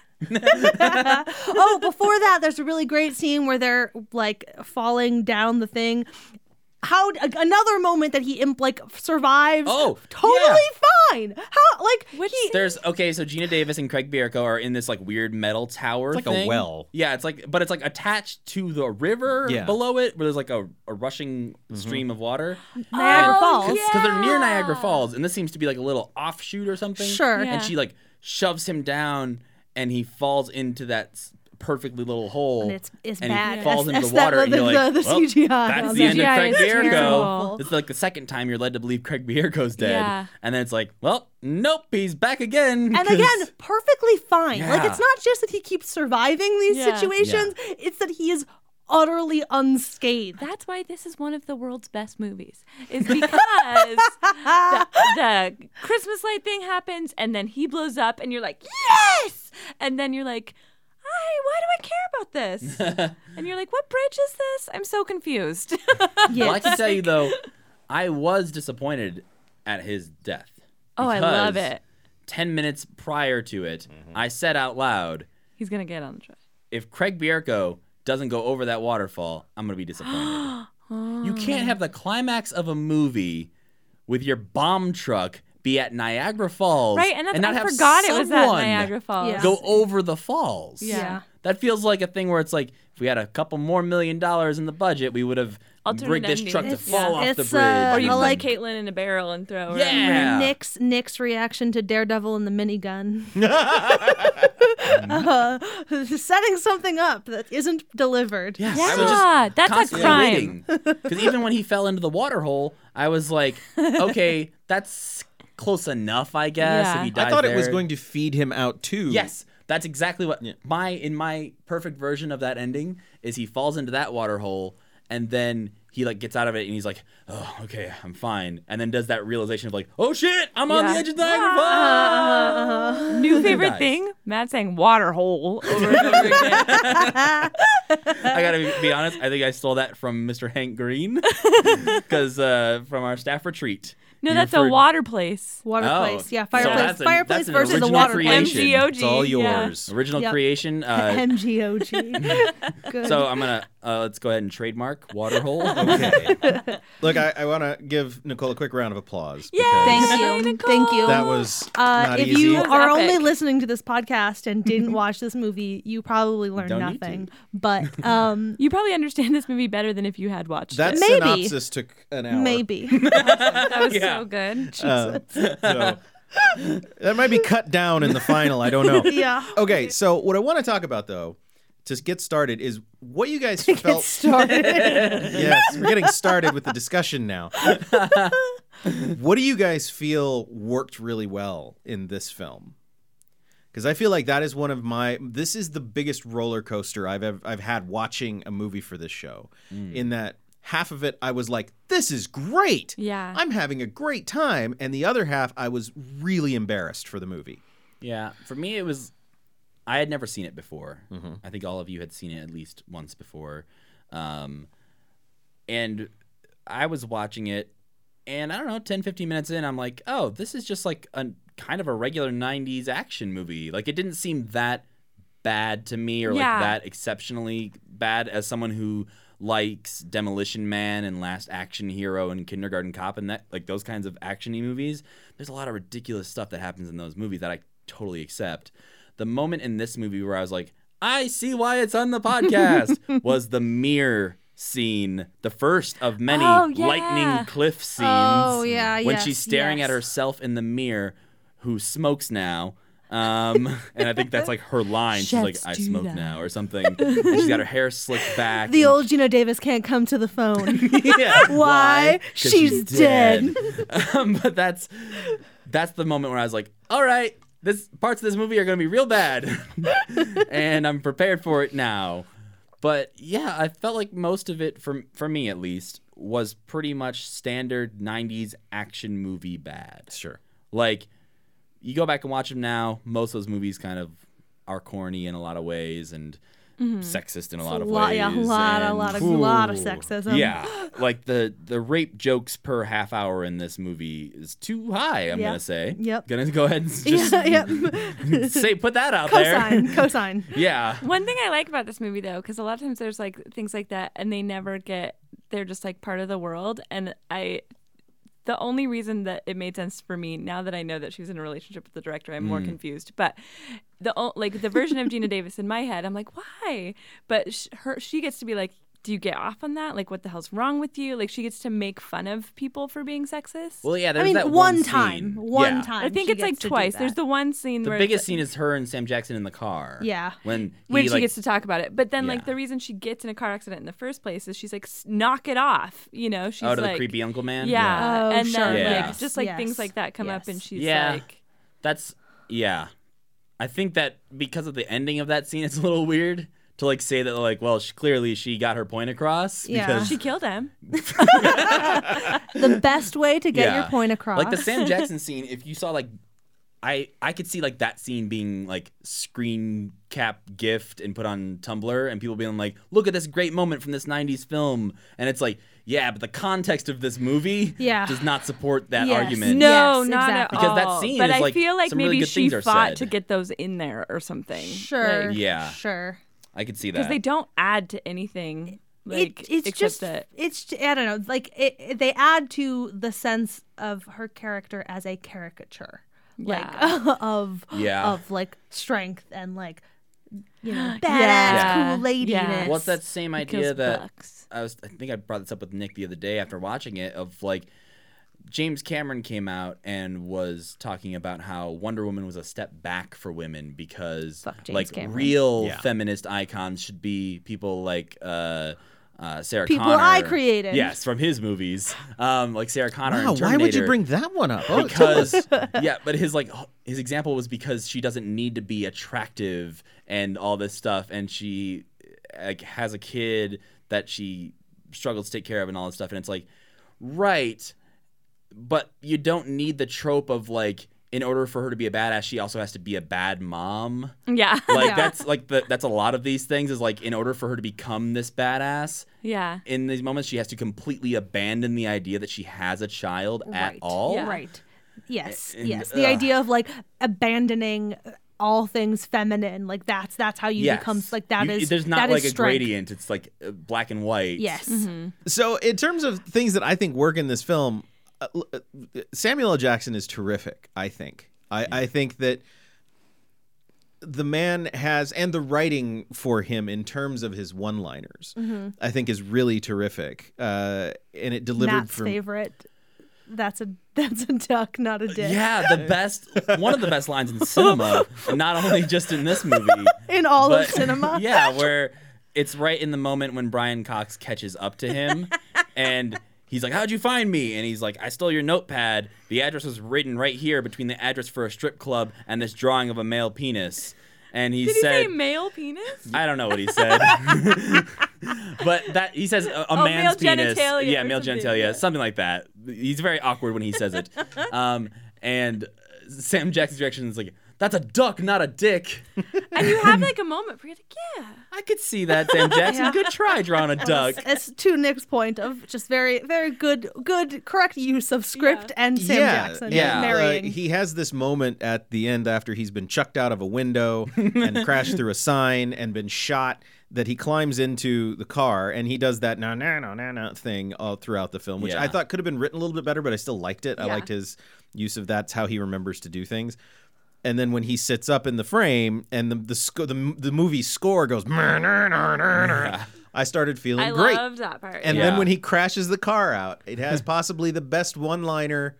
oh, before that, there's a really great scene where they're like falling down the thing. How another moment that he imp like survives. Oh, totally fine. How like Which he, There's okay, so Geena Davis and Craig Bierko are in this like weird metal tower. It's like a thing. well. Yeah, it's like, but it's like attached to the river Yeah. below it, where there's like a, a rushing mm-hmm. stream of water. Niagara Oh, Falls. yeah. Because they're near Niagara Falls, and this seems to be like a little offshoot or something. Sure. Yeah. And she like shoves him down, and he falls into that s- perfectly little hole. And it's- it's and bad. He falls It's- into it's the that- water, and the- you're like, the- the well, CGI that's on the that. end of Craig is Bierko. It's like the second time you're led to believe Craig Bierko's dead, Yeah. and then it's like, well, nope, he's back again. And again, perfectly fine. Like it's not just that he keeps surviving these Yeah. situations; it's that he is utterly unscathed. That's why this is one of the world's best movies. Is because the, the Christmas light thing happens and then he blows up and you're like, yes! And then you're like, I, why do I care about this? and you're like, what bridge is this? I'm so confused. Yeah. Well, I can tell you though, I was disappointed at his death. oh, I love it. Ten minutes prior to it, mm-hmm. I said out loud, He's gonna get on the track. if Craig Bierko doesn't go over that waterfall, I'm gonna be disappointed. you can't oh. have the climax of a movie with your bomb truck be at Niagara Falls, Right, and, that's, not I have forgot it was at Niagara Falls. Yeah. Go over the falls. Yeah. Yeah. That feels like a thing where it's like if we had a couple more million dollars in the budget, we would have Alternate rigged this truck to It's- fall off it's, the bridge. uh, Or you I put like- Caitlin in a barrel and throw her. Yeah. Nick's Nick's reaction to Daredevil and the minigun. uh, setting something up that isn't delivered. Yes. Yeah, I was just that's a crime. Because even when he fell into the water hole, I was like, okay, that's close enough, I guess. Yeah. If he dies I thought it was going to feed him out too. Yes, that's exactly what my in my perfect version of that ending is. He falls into that water hole, and then he like gets out of it, and he's like, "Oh, okay, I'm fine." And then does that realization of like, "Oh shit, I'm on the edge of Niagara Falls." New favorite thing? Matt saying water hole over and over again. I gotta be, be honest. I think I stole that from Mr. Hank Green because uh, from our staff retreat. No, He that's a referred- water place. Water Oh. place. Yeah, So fireplace. that's a- fireplace that's an versus the original water creation. place. MGOG. It's all yeah. yours. original Yep. creation. Uh, MGOG. Good. so I'm gonna uh, let's go ahead and trademark waterhole. Okay. Look, I, I want to give Nicole a quick round of applause. Yay! because Thank you. Nicole. Thank you. That was Uh, not if easy. you That was are epic. only listening to this podcast and didn't watch this movie, you probably learned Don't need nothing. But um, You probably understand this movie better than if you had watched that it. Maybe. synopsis took an hour. maybe. That was Yeah. So good. Uh, so that might be cut down in the final. I don't know. yeah. Okay, so what I want to talk about though, to get started, is what you guys felt. Get Started. yes, we're getting started with the discussion now. what do you guys feel worked really well in this film? Because I feel like that is one of my. This is the biggest roller coaster I've ev- I've had watching a movie for this show. In that half of it, I was like, "This is great. Yeah. I'm having a great time," and the other half, I was really embarrassed for the movie. Yeah, for me it was. I had never seen it before. I think all of you had seen it at least once before, um, and I was watching it, and I don't know, 10, 15 minutes in, I'm like, oh, this is just like a kind of a regular '90s action movie. Like it didn't seem that bad to me, or Yeah. like that exceptionally bad as someone who likes Demolition Man and Last Action Hero and Kindergarten Cop and that like those kinds of actiony movies. There's a lot of ridiculous stuff that happens in those movies that I totally accept. The moment in this movie where I was like, I see why it's on the podcast was the mirror scene, the first of many Oh, yeah. lightning cliff oh, scenes. Oh, yeah, When yes, she's staring at herself in the mirror, who smokes now. Um, and I think that's like her line. She's like, Chefs "I do smoke that. now" or something. and she's got her hair slicked back. the and- old Geena Davis can't come to the phone. yeah. Why? 'Cause She's dead. um, but that's that's the moment where I was like, all right, this parts of this movie are gonna be real bad, and I'm prepared for it now. But yeah, I felt like most of it, for for me at least, was pretty much standard '90s action movie bad. Sure. Like, you go back and watch them now. Most of those movies kind of are corny in a lot of ways and mm-hmm. sexist in a lot of lot, ways. yeah, a lot, a lot of, lot of sexism. Yeah, like the the rape jokes per half hour in this movie is too high. I'm Yeah. gonna say. Yep. Gonna go ahead and just Yeah, yeah. say put that out there. Cosine, cosine. Yeah. One thing I like about this movie though, because a lot of times there's like things like that, and they never get. They're just like part of the world, and I. The only reason that it made sense for me now that I know that she was in a relationship with the director, I'm more mm. confused. But the like the version of Geena Davis in my head, I'm like, why? But sh- her she gets to be like, do you get off on that? Like, what the hell's wrong with you? Like, she gets to make fun of people for being sexist. Well, yeah, I mean, that one, one time, scene. one Yeah. time. I think she it's like gets to twice. There's the one scene The where biggest scene is her and Sam Jackson in the car. Yeah. When he when she like gets to talk about it. But then, like, the reason she gets in a car accident in the first place is she's like, knock it off. You know, she's like, oh to like, the creepy uncle man. Yeah. Oh, and sure. then, Yeah. like, just like Yes. things like that come up, and she's Yeah. like, That's yeah. I think that because of the ending of that scene, it's a little weird to like say that like, well, she, clearly she got her point across Yeah. because she killed him. the best way to get your point across. like the Sam Jackson scene. If you saw like, I I could see like that scene being like screen cap gift and put on Tumblr, and people being like, look at this great moment from this '90s film, and it's like, yeah, but the context of this movie Yeah. does not support that Yes. argument. No, Yes, not exactly. at Because that scene but is, I like, feel like some really maybe good she things are fought said. to get those in there or something. sure. Yeah. Sure. I could see that because they don't add to anything. Like it, it's just that it's I don't know like it, it- they add to the sense of her character as a caricature like of Yeah. of like strength and like you know badass Yeah. cool lady Yeah. What's that same idea kills that bucks. I was? I think I brought this up with Nick the other day after watching it. Of like, James Cameron came out and was talking about how Wonder Woman was a step back for women because like Cameron. real Yeah. feminist icons should be people like. uh uh, Sarah People Connor. I created. Yes, from his movies. Um, like Sarah Connor. Wow, in why would you bring that one up? Oh, because yeah but his like his example was because she doesn't need to be attractive and all this stuff and she like has a kid that she struggles to take care of and all this stuff and it's like right but you don't need the trope of like in order for her to be a badass she also has to be a bad mom Yeah. like Yeah. that's like the that's a lot of these things is like in order for her to become this badass yeah. in these moments she has to completely abandon the idea that she has a child at Right. all Yeah. right yes And, yes the ugh. idea of like abandoning all things feminine like that's that's how you Yes. become like that You- is There's not that like is a strength. gradient. It's like uh, black and white. yes Mm-hmm. So, in terms of things that I think work in this film, uh, l- uh, Uh, uh, Samuel L. Jackson is terrific. I think. I, I think that the man has, and the writing for him in terms of his one-liners, mm-hmm. I think is really terrific. Uh, and it delivered Matt's from favorite that's a that's a duck not a dick Yeah, the best, one of the best lines in cinema, and not only just in this movie, in all but of cinema Yeah, where it's right in the moment when Brian Cox catches up to him, and he's like, "How'd you find me?" And he's like, "I stole your notepad. The address was written right here between the address for a strip club and this drawing of a male penis." And he Did he said, say male penis? I don't know what he said, but that he says a, a Oh, man's male penis. Yeah, male something, genitalia, yeah. something like that. He's very awkward when he says it. Um, and Sam Jackson's reaction is like, "That's a duck, not a dick." and you have like a moment where you're like, yeah. I could see that, Sam Jackson. Yeah. Good try drawing a duck. it's to Nick's point of just very very good good correct use of script Yeah. and Sam yeah, Jackson yeah. marrying Uh, he has this moment at the end after he's been chucked out of a window and crashed through a sign and been shot that he climbs into the car and he does that na na na na na thing all throughout the film, which I thought could have been written a little bit better, but I still liked it. I liked his use of that's how he remembers to do things. And then when he sits up in the frame and the the sco- the, the movie score goes, I started feeling I great. loved that part. And yeah. then when he crashes the car out, it has possibly the best one-liner.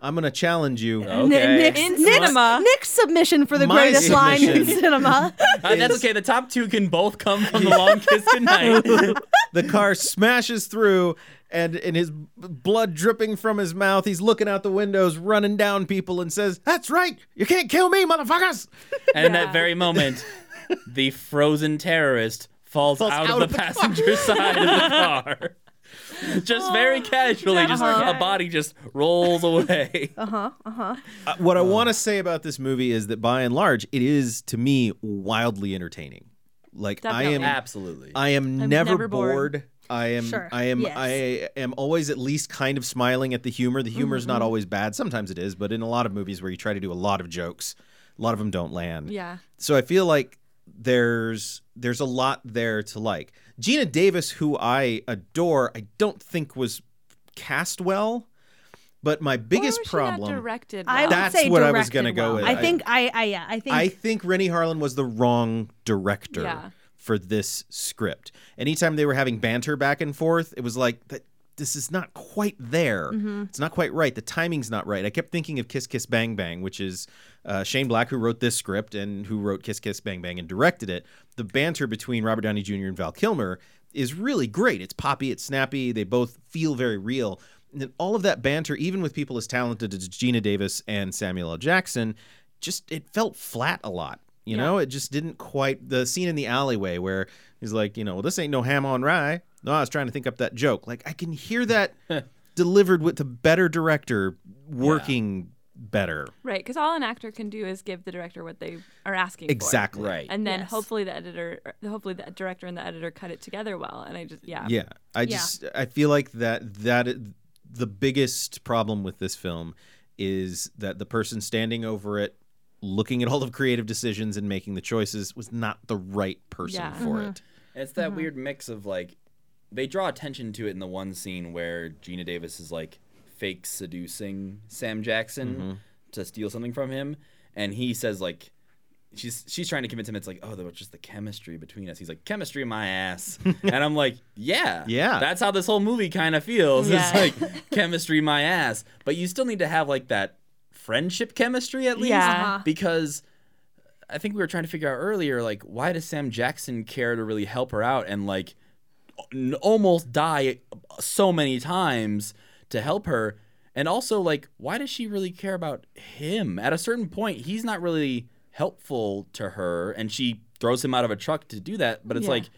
I'm gonna challenge you. Okay. Nick's, In cinema. Nick's submission for the My greatest line in cinema. Uh, that's okay. The top two can both come from the long kiss goodnight. the car smashes through, and and his blood dripping from his mouth. He's looking out the windows, running down people, and says, "That's right, you can't kill me, motherfuckers." And in that very moment, the frozen terrorist falls, Falls out, out of of the the passenger side of the car. Just very casually, Uh-huh. a body just rolls away. Uh-huh. Uh-huh. Uh, what I want to say about this movie is that, by and large, it is to me wildly entertaining. Like I am, Absolutely. I am I'm never, never bored. bored. I am Sure. I am Yes. I am always at least kind of smiling at the humor. The humor is Mm-hmm. not always bad. Sometimes it is, but in a lot of movies where you try to do a lot of jokes, a lot of them don't land. yeah. So I feel like there's there's a lot there to like. Geena Davis, who I adore, I don't think was cast well. But my biggest or was she not problem, directed. I well? would That's say what I was gonna go with. I I- think I, I yeah, I think I think Renny Harlin was the wrong director Yeah. For this script. Anytime they were having banter back and forth, it was like that. This is not quite there. It's not quite right. The timing's not right. I kept thinking of Kiss Kiss Bang Bang, which is uh, Shane Black who wrote this script and who wrote Kiss Kiss Bang Bang and directed it. The banter between Robert Downey Jr. and Val Kilmer is really great. It's poppy, it's snappy. They both feel very real. And then all of that banter, even with people as talented as Geena Davis and Samuel L. Jackson, just it felt flat a lot. You know, it just didn't quite. The scene in the alleyway where he's like, you know, well, this ain't no ham on rye. No, I was trying to think up that joke. Like I can hear that delivered with the better director working better. Right, because all an actor can do is give the director what they are asking for. Exactly. Right. And then Yes. hopefully the editor, hopefully the director and the editor cut it together well. And I just, yeah. Yeah, I Yeah. just I feel like that that the biggest problem with this film is that the person standing over it, looking at all the creative decisions and making the choices, was not the right person Yeah. for mm-hmm. it. It's that mm-hmm. weird mix of like they draw attention to it in the one scene where Geena Davis is like fake seducing Sam Jackson mm-hmm. to steal something from him, and he says like she's she's trying to convince him it's like oh there was just the chemistry between us. He's like chemistry my ass, and I'm like yeah Yeah. that's how this whole movie kind of feels. Yeah. It's like chemistry my ass, but you still need to have like that friendship chemistry at least Yeah. Uh-huh. because I think we were trying to figure out earlier, like, why does Sam Jackson care to really help her out and like almost die so many times to help her? And also, like, why does she really care about him? At a certain point, he's not really helpful to her, and she throws him out of a truck to do that. But it's Yeah. like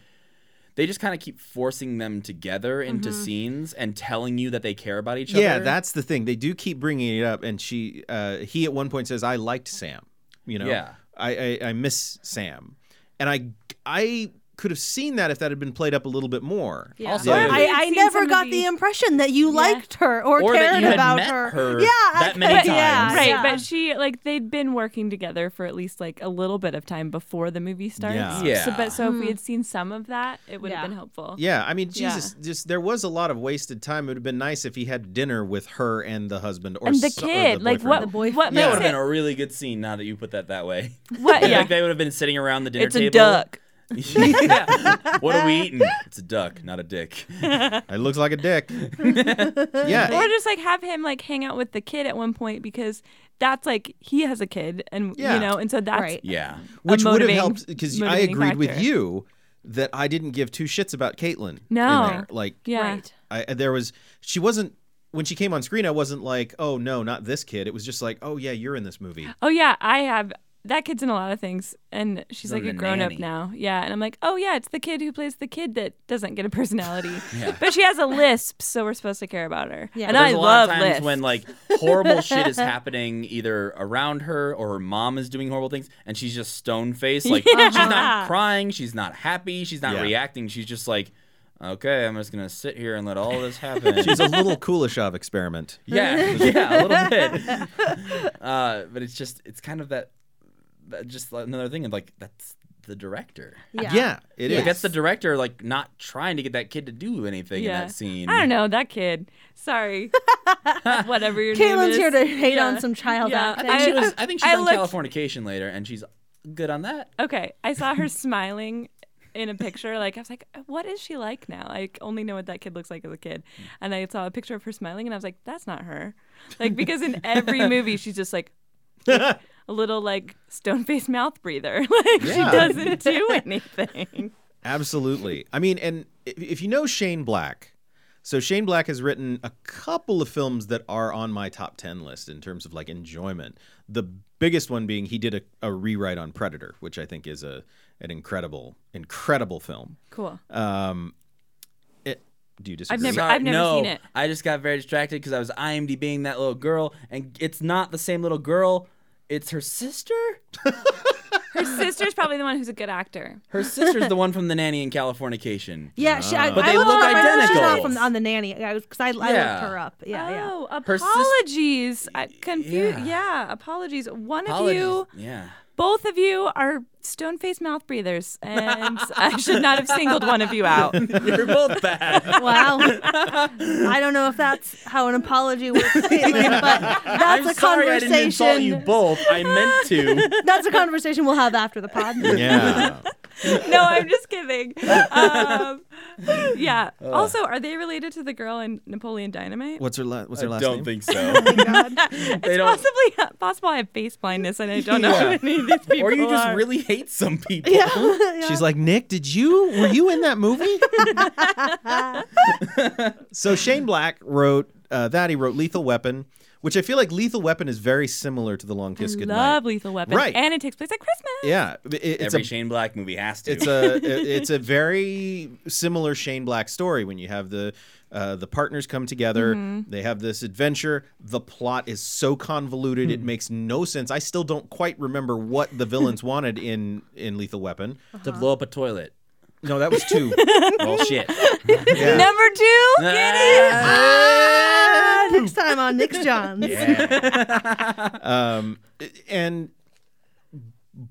they just kind of keep forcing them together into scenes and telling you that they care about each Yeah, other. Yeah, that's the thing. They do keep bringing it up, and she, uh, he at one point says, "I liked Sam." You know, Yeah. I, I, I miss Sam, and I, I could have seen that if that had been played up a little bit more. Yeah. Also- I, If I, you had seen never some got of the the- impression that you liked her or, Or that cared you had about met her. her Yeah, that many could- times. Yeah, Right, yeah. but she like they'd been working together for at least like a little bit of time before the movie starts. Yeah. Yeah. So, but so if we hmm. had seen some of that, it would have been helpful. Yeah, I mean, Yeah. Jesus, just there was a lot of wasted time. It would have been nice if he had dinner with her and the husband or And the so- or kid, like what? The boyfriend. What That makes would have been a really good scene now that you put that that way. What? Yeah. like they would have been sitting around the dinner it's a table. duck. Yeah. What are we eating? It's a duck, not a dick. It looks like a dick. yeah, Or just like have him like hang out with the kid at one point because that's like he has a kid and Yeah. you know and so that's Right. Yeah. which would have motivating- helped because I motivating agreed with factor. you that I didn't give two shits about Caitlin. No. in there. like yeah. Right. I there was she wasn't when she came on screen. I wasn't like, oh no, not this kid. It was just like, oh yeah, you're in this movie. Oh yeah, I have that kid's in a lot of things and she's like in a The grown up Nanny. now. Yeah, and I'm like, "Oh yeah, it's the kid who plays the kid that doesn't get a personality." Yeah. But she has a lisp, so we're supposed to care about her. Yeah. And But I There's a lot love of times lisps. when like horrible shit is happening either around her or her mom is doing horrible things and she's just stone faced. Like she's not crying, she's not happy, she's not Yeah. reacting. She's just like, okay, I'm just gonna sit here and let all this happen. She's a little Kuleshov experiment. Yeah, yeah, a little bit. Uh, but it's just, it's kind of that, that Uh, just another thing of like that's the director. Yeah. Yeah, it is. Like that's the director like not trying to get that kid to do anything yeah. in that scene. I don't know that kid. Sorry. Whatever your Caitlin's name is. here to hate Yeah. on some child Yeah. acting. I think she I- was. I think she's I on looked- Californication later, and she's good on that. Okay, I saw her smiling in a picture. Like I was like, "What is she like now?" I only know what that kid looks like as a kid, and I saw a picture of her smiling, and I was like, "That's not her." Like because in every movie she's just like a little like stone faced mouth breather. Like Yeah. she doesn't do anything. Absolutely. I mean, and if if you know Shane Black, so Shane Black has written a couple of films that are on my top 10 list in terms of like enjoyment. The biggest one being he did a, a rewrite on Predator, which I think is a an incredible, incredible film. Cool. Um, it, do you disagree? I've never- Sorry, I've never no, seen it. I just got very distracted because I was IMDBing that little girl, and it's not the same little girl. It's her sister. Her sister's probably the one who's a good actor. Her sister's the one from the nanny in Californication. yeah, she, I, ah. But I they looked look up her- She's not identical. from on the nanny because I, I Yeah. looked her up. Yeah, yeah. oh, Her sis- apologies. I confused. Yeah. Yeah. apologies. One Apologies. of you, Yeah. both of you are stone faced mouth breathers, and I should not have singled one of you out. You're both bad. Wow. I don't know if that's how an apology works, Caitlin, but that's I'm a sorry I didn't insult you both. I meant to. That's a conversation we'll have after the pod. Yeah. no, I'm just kidding. Um, yeah. Also, are they related to the girl in Napoleon Dynamite? What's her la- What's her I last don't name? think so. it's don't- possibly possible I have face blindness and I don't know who any of these people or you just are. really hate some people. She's like, Nick, did you were you in that movie? so Shane Black wrote uh, that. He wrote Lethal Weapon, which I feel like Lethal Weapon is very similar to The Long Kiss I Goodnight. love Lethal Weapon. Right. And it takes place at Christmas. Yeah, it- it's Every a Shane Black movie has to. it's a it's a very similar Shane Black story when you have the uh, the partners come together, Mm-hmm. they have this adventure. The plot is so convoluted, Hmm. it makes no sense. I still don't quite remember what the villains wanted in in Lethal Weapon. to blow up a toilet. No, that was two. Well, shit. Yeah. Number two, get it? Ah, next time on Nick's Johns. um, and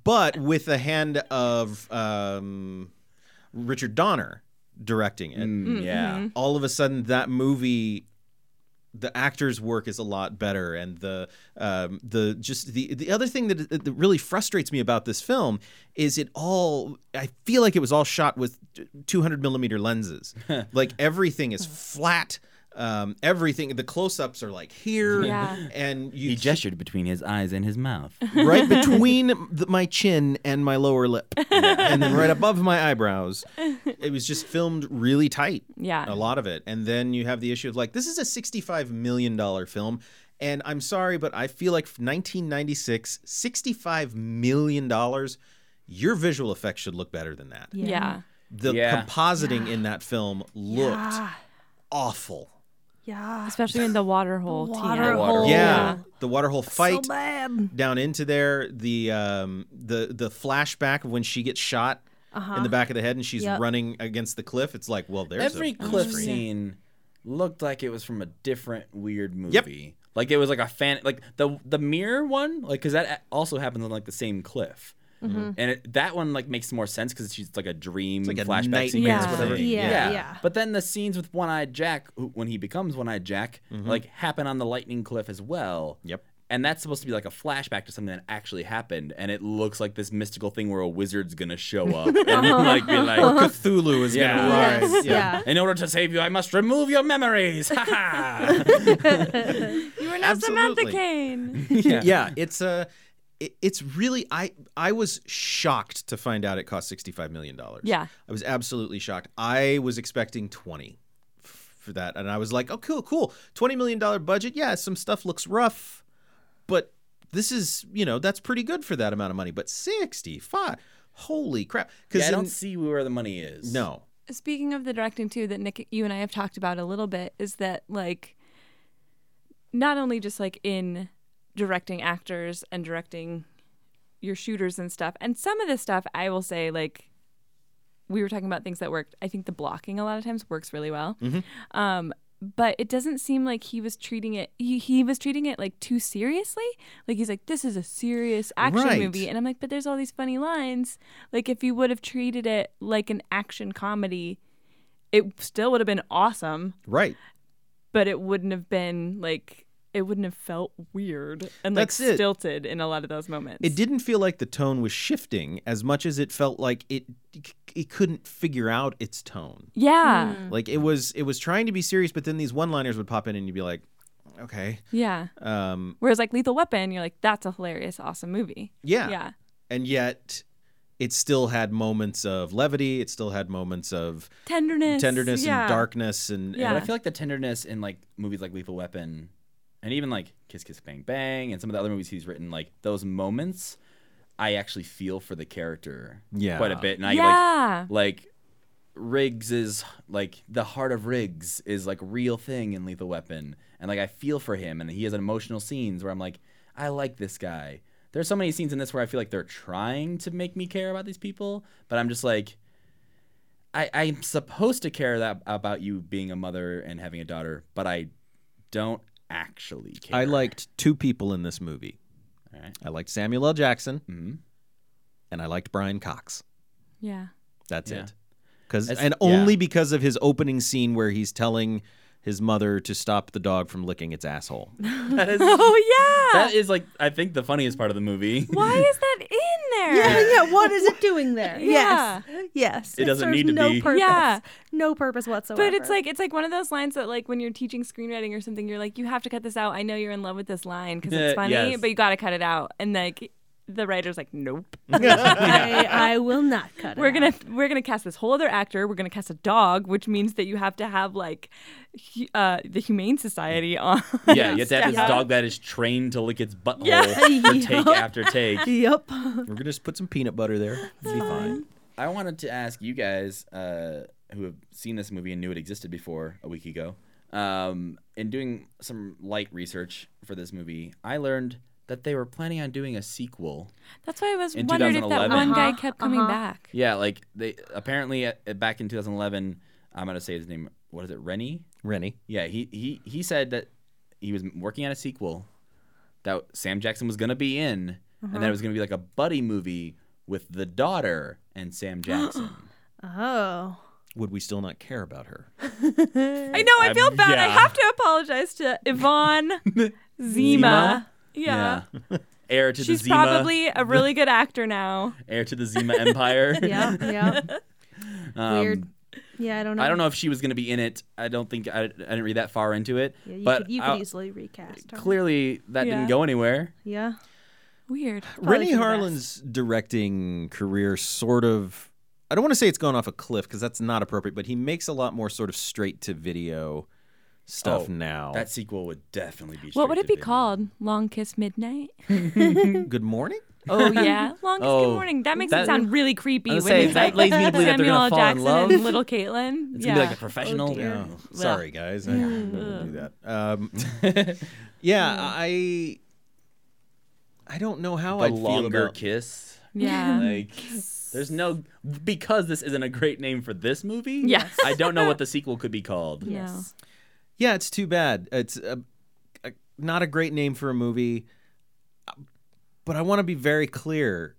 but with the hand of um, Richard Donner directing it. Mm, yeah. all of a sudden that movie the actors work is a lot better and the um, the just the the other thing that, that really frustrates me about this film is it all I feel like it was all shot with 200 millimeter lenses like everything is flat um, everything the close-ups are like here Yeah. and you He gestured between his eyes and his mouth. right between the, my chin and my lower lip and then right above my eyebrows it was just filmed really tight Yeah. a lot of it and then you have the issue of like this is a 65 million dollar film and i'm sorry but i feel like 1996 65 million dollars your visual effects should look better than that Yeah. the Yeah. compositing in that film looked Yeah. awful Yeah. Especially in the water hole. Water TM. hole. yeah the waterhole fight So bad. down into there the um the the flashback of when she gets shot in the back of the head and she's Yep. running against the cliff it's like well there's Every a cliff screen. scene looked like it was from a different weird movie. Yep. Like it was like a fan, like the the mirror one, like because that also happens on like the same cliff. Mm-hmm. And it, that one like makes more sense because she's like a dream like a flashback nightmare sequence, Yeah. whatever. Yeah, yeah. But then the scenes with One Eyed Jack, who, when he becomes One Eyed Jack, like happen on the lightning cliff as well. Yep. And that's supposed to be like a flashback to something that actually happened, and it looks like this mystical thing where a wizard's gonna show up and like be like, or Cthulhu is Yeah. gonna rise Yes, yeah. in order to save you, I must remove your memories. Ha ha. You were not Samantha Absolutely. Caine. yeah. it's uh, it, it's really I I was shocked to find out it cost sixty five million dollars. Yeah. I was absolutely shocked. I was expecting twenty f- for that, and I was like, oh, cool, cool, twenty million dollar budget. Yeah, some stuff looks rough, but this is you know that's pretty good for that amount of money. But sixty five, holy crap! Because yeah, I don't see where the money is. no. Speaking of the directing too, that Nick, you and I have talked about a little bit, is that like not only just like in directing actors and directing your shooters and stuff, and some of this stuff I will say like we were talking about things that worked. I think the blocking a lot of times works really well. Um, but it doesn't seem like he was treating it he, he was treating it like too seriously like he's like this is a serious action Right. movie and i'm like but there's all these funny lines like if you would have treated it like an action comedy it still would have been awesome Right. but it wouldn't have been like it wouldn't have felt weird and like That's it. stilted in a lot of those moments It didn't feel like the tone was shifting as much as it felt like it it couldn't figure out its tone. yeah Like it was it was trying to be serious, but then these one-liners would pop in, and you'd be like, okay, yeah um, whereas like lethal weapon you're like that's a hilarious awesome movie yeah, yeah and yet it still had moments of levity. It still had moments of tenderness tenderness yeah. and darkness, and, Yeah. But I feel like the tenderness in like movies like Lethal Weapon, and even like Kiss Kiss Bang Bang, and some of the other movies he's written, like those moments, I actually feel for the character Yeah. quite a bit, and I yeah like like Riggs is like the heart of Riggs is like real thing in Lethal Weapon, and like I feel for him, and he has emotional scenes where I'm like, I like this guy. There's so many scenes in this where I feel like they're trying to make me care about these people, but I'm just like, I, I'm supposed to care that about you being a mother and having a daughter, but I don't actually care. I liked two people in this movie. All right. I liked Samuel L. Jackson, Mhm. and I liked Brian Cox. yeah That's Yeah. it. Because That's- and yeah. only because of his opening scene where he's telling his mother to stop the dog from licking its asshole. That is oh yeah that is like I think the funniest part of the movie. Why is that in there? Yeah, yeah. What is it doing there? Yeah. Yes, yes. It doesn't need to no be. Purpose. Yeah. no purpose whatsoever. But it's like it's like one of those lines that like when you're teaching screenwriting or something, you're like, you have to cut this out. I know you're in love with this line because it's funny, yes. but you got to cut it out. And like the writer's like, nope. I, I will not cut it. we're gonna out. we're gonna cast this whole other actor. We're gonna cast a dog, which means that you have to have like hu- uh, the Humane Society on. Yeah, you have to have this dog that is trained to lick its butthole Yeah. for take after take. Yep. We're gonna just put some peanut butter there. It'll be fine. I wanted to ask you guys uh, who have seen this movie and knew it existed before a week ago. Um, in doing some light research for this movie, I learned that they were planning on doing a sequel. That's why I was In wondered if that one guy Uh-huh, kept coming uh-huh. back. Yeah, like they apparently uh, back in 2011. I'm gonna say his name. What is it? Renny. Renny. Yeah, he he he said that he was working on a sequel that Sam Jackson was gonna be in, and that it was gonna be like a buddy movie with the daughter and Sam Jackson. Oh. Would we still not care about her? I know. I I'm- feel bad. I have to apologize to Yvonne Zima. Yeah. heir to She's the Zima, probably a really good actor now. heir to the Zima Empire. Yeah. Yeah. Um, Weird. Yeah. I don't know. I don't know if she was gonna be in it. I don't think I, I didn't read that far into it. Yeah, you but could, you I- could easily recast her. clearly that Yeah. didn't go anywhere. Yeah. Weird. Renny for the Harlin's directing career sort of I don't want to say it's gone off a cliff because that's not appropriate, but he makes a lot more sort of straight to video stuff Oh, now. That sequel would definitely be. What would it be video. called? Long Kiss Midnight? Good morning. Oh yeah, Long Kiss Oh, Good Morning. That makes that- it sound really creepy I when say, he's that like leads me to believe that they're gonna L. fall in love. and little Caitlin. It's yeah. gonna be like a professional. dear. Oh, Ugh. sorry, guys. I wouldn't do that. Um, yeah, I I don't know how I feel longer about. kiss. yeah. Like, there's no because this isn't a great name for this movie. Yes. I don't know what the sequel could be called. Yes. Yeah, it's too bad. It's a, a, not a great name for a movie, but I want to be very clear.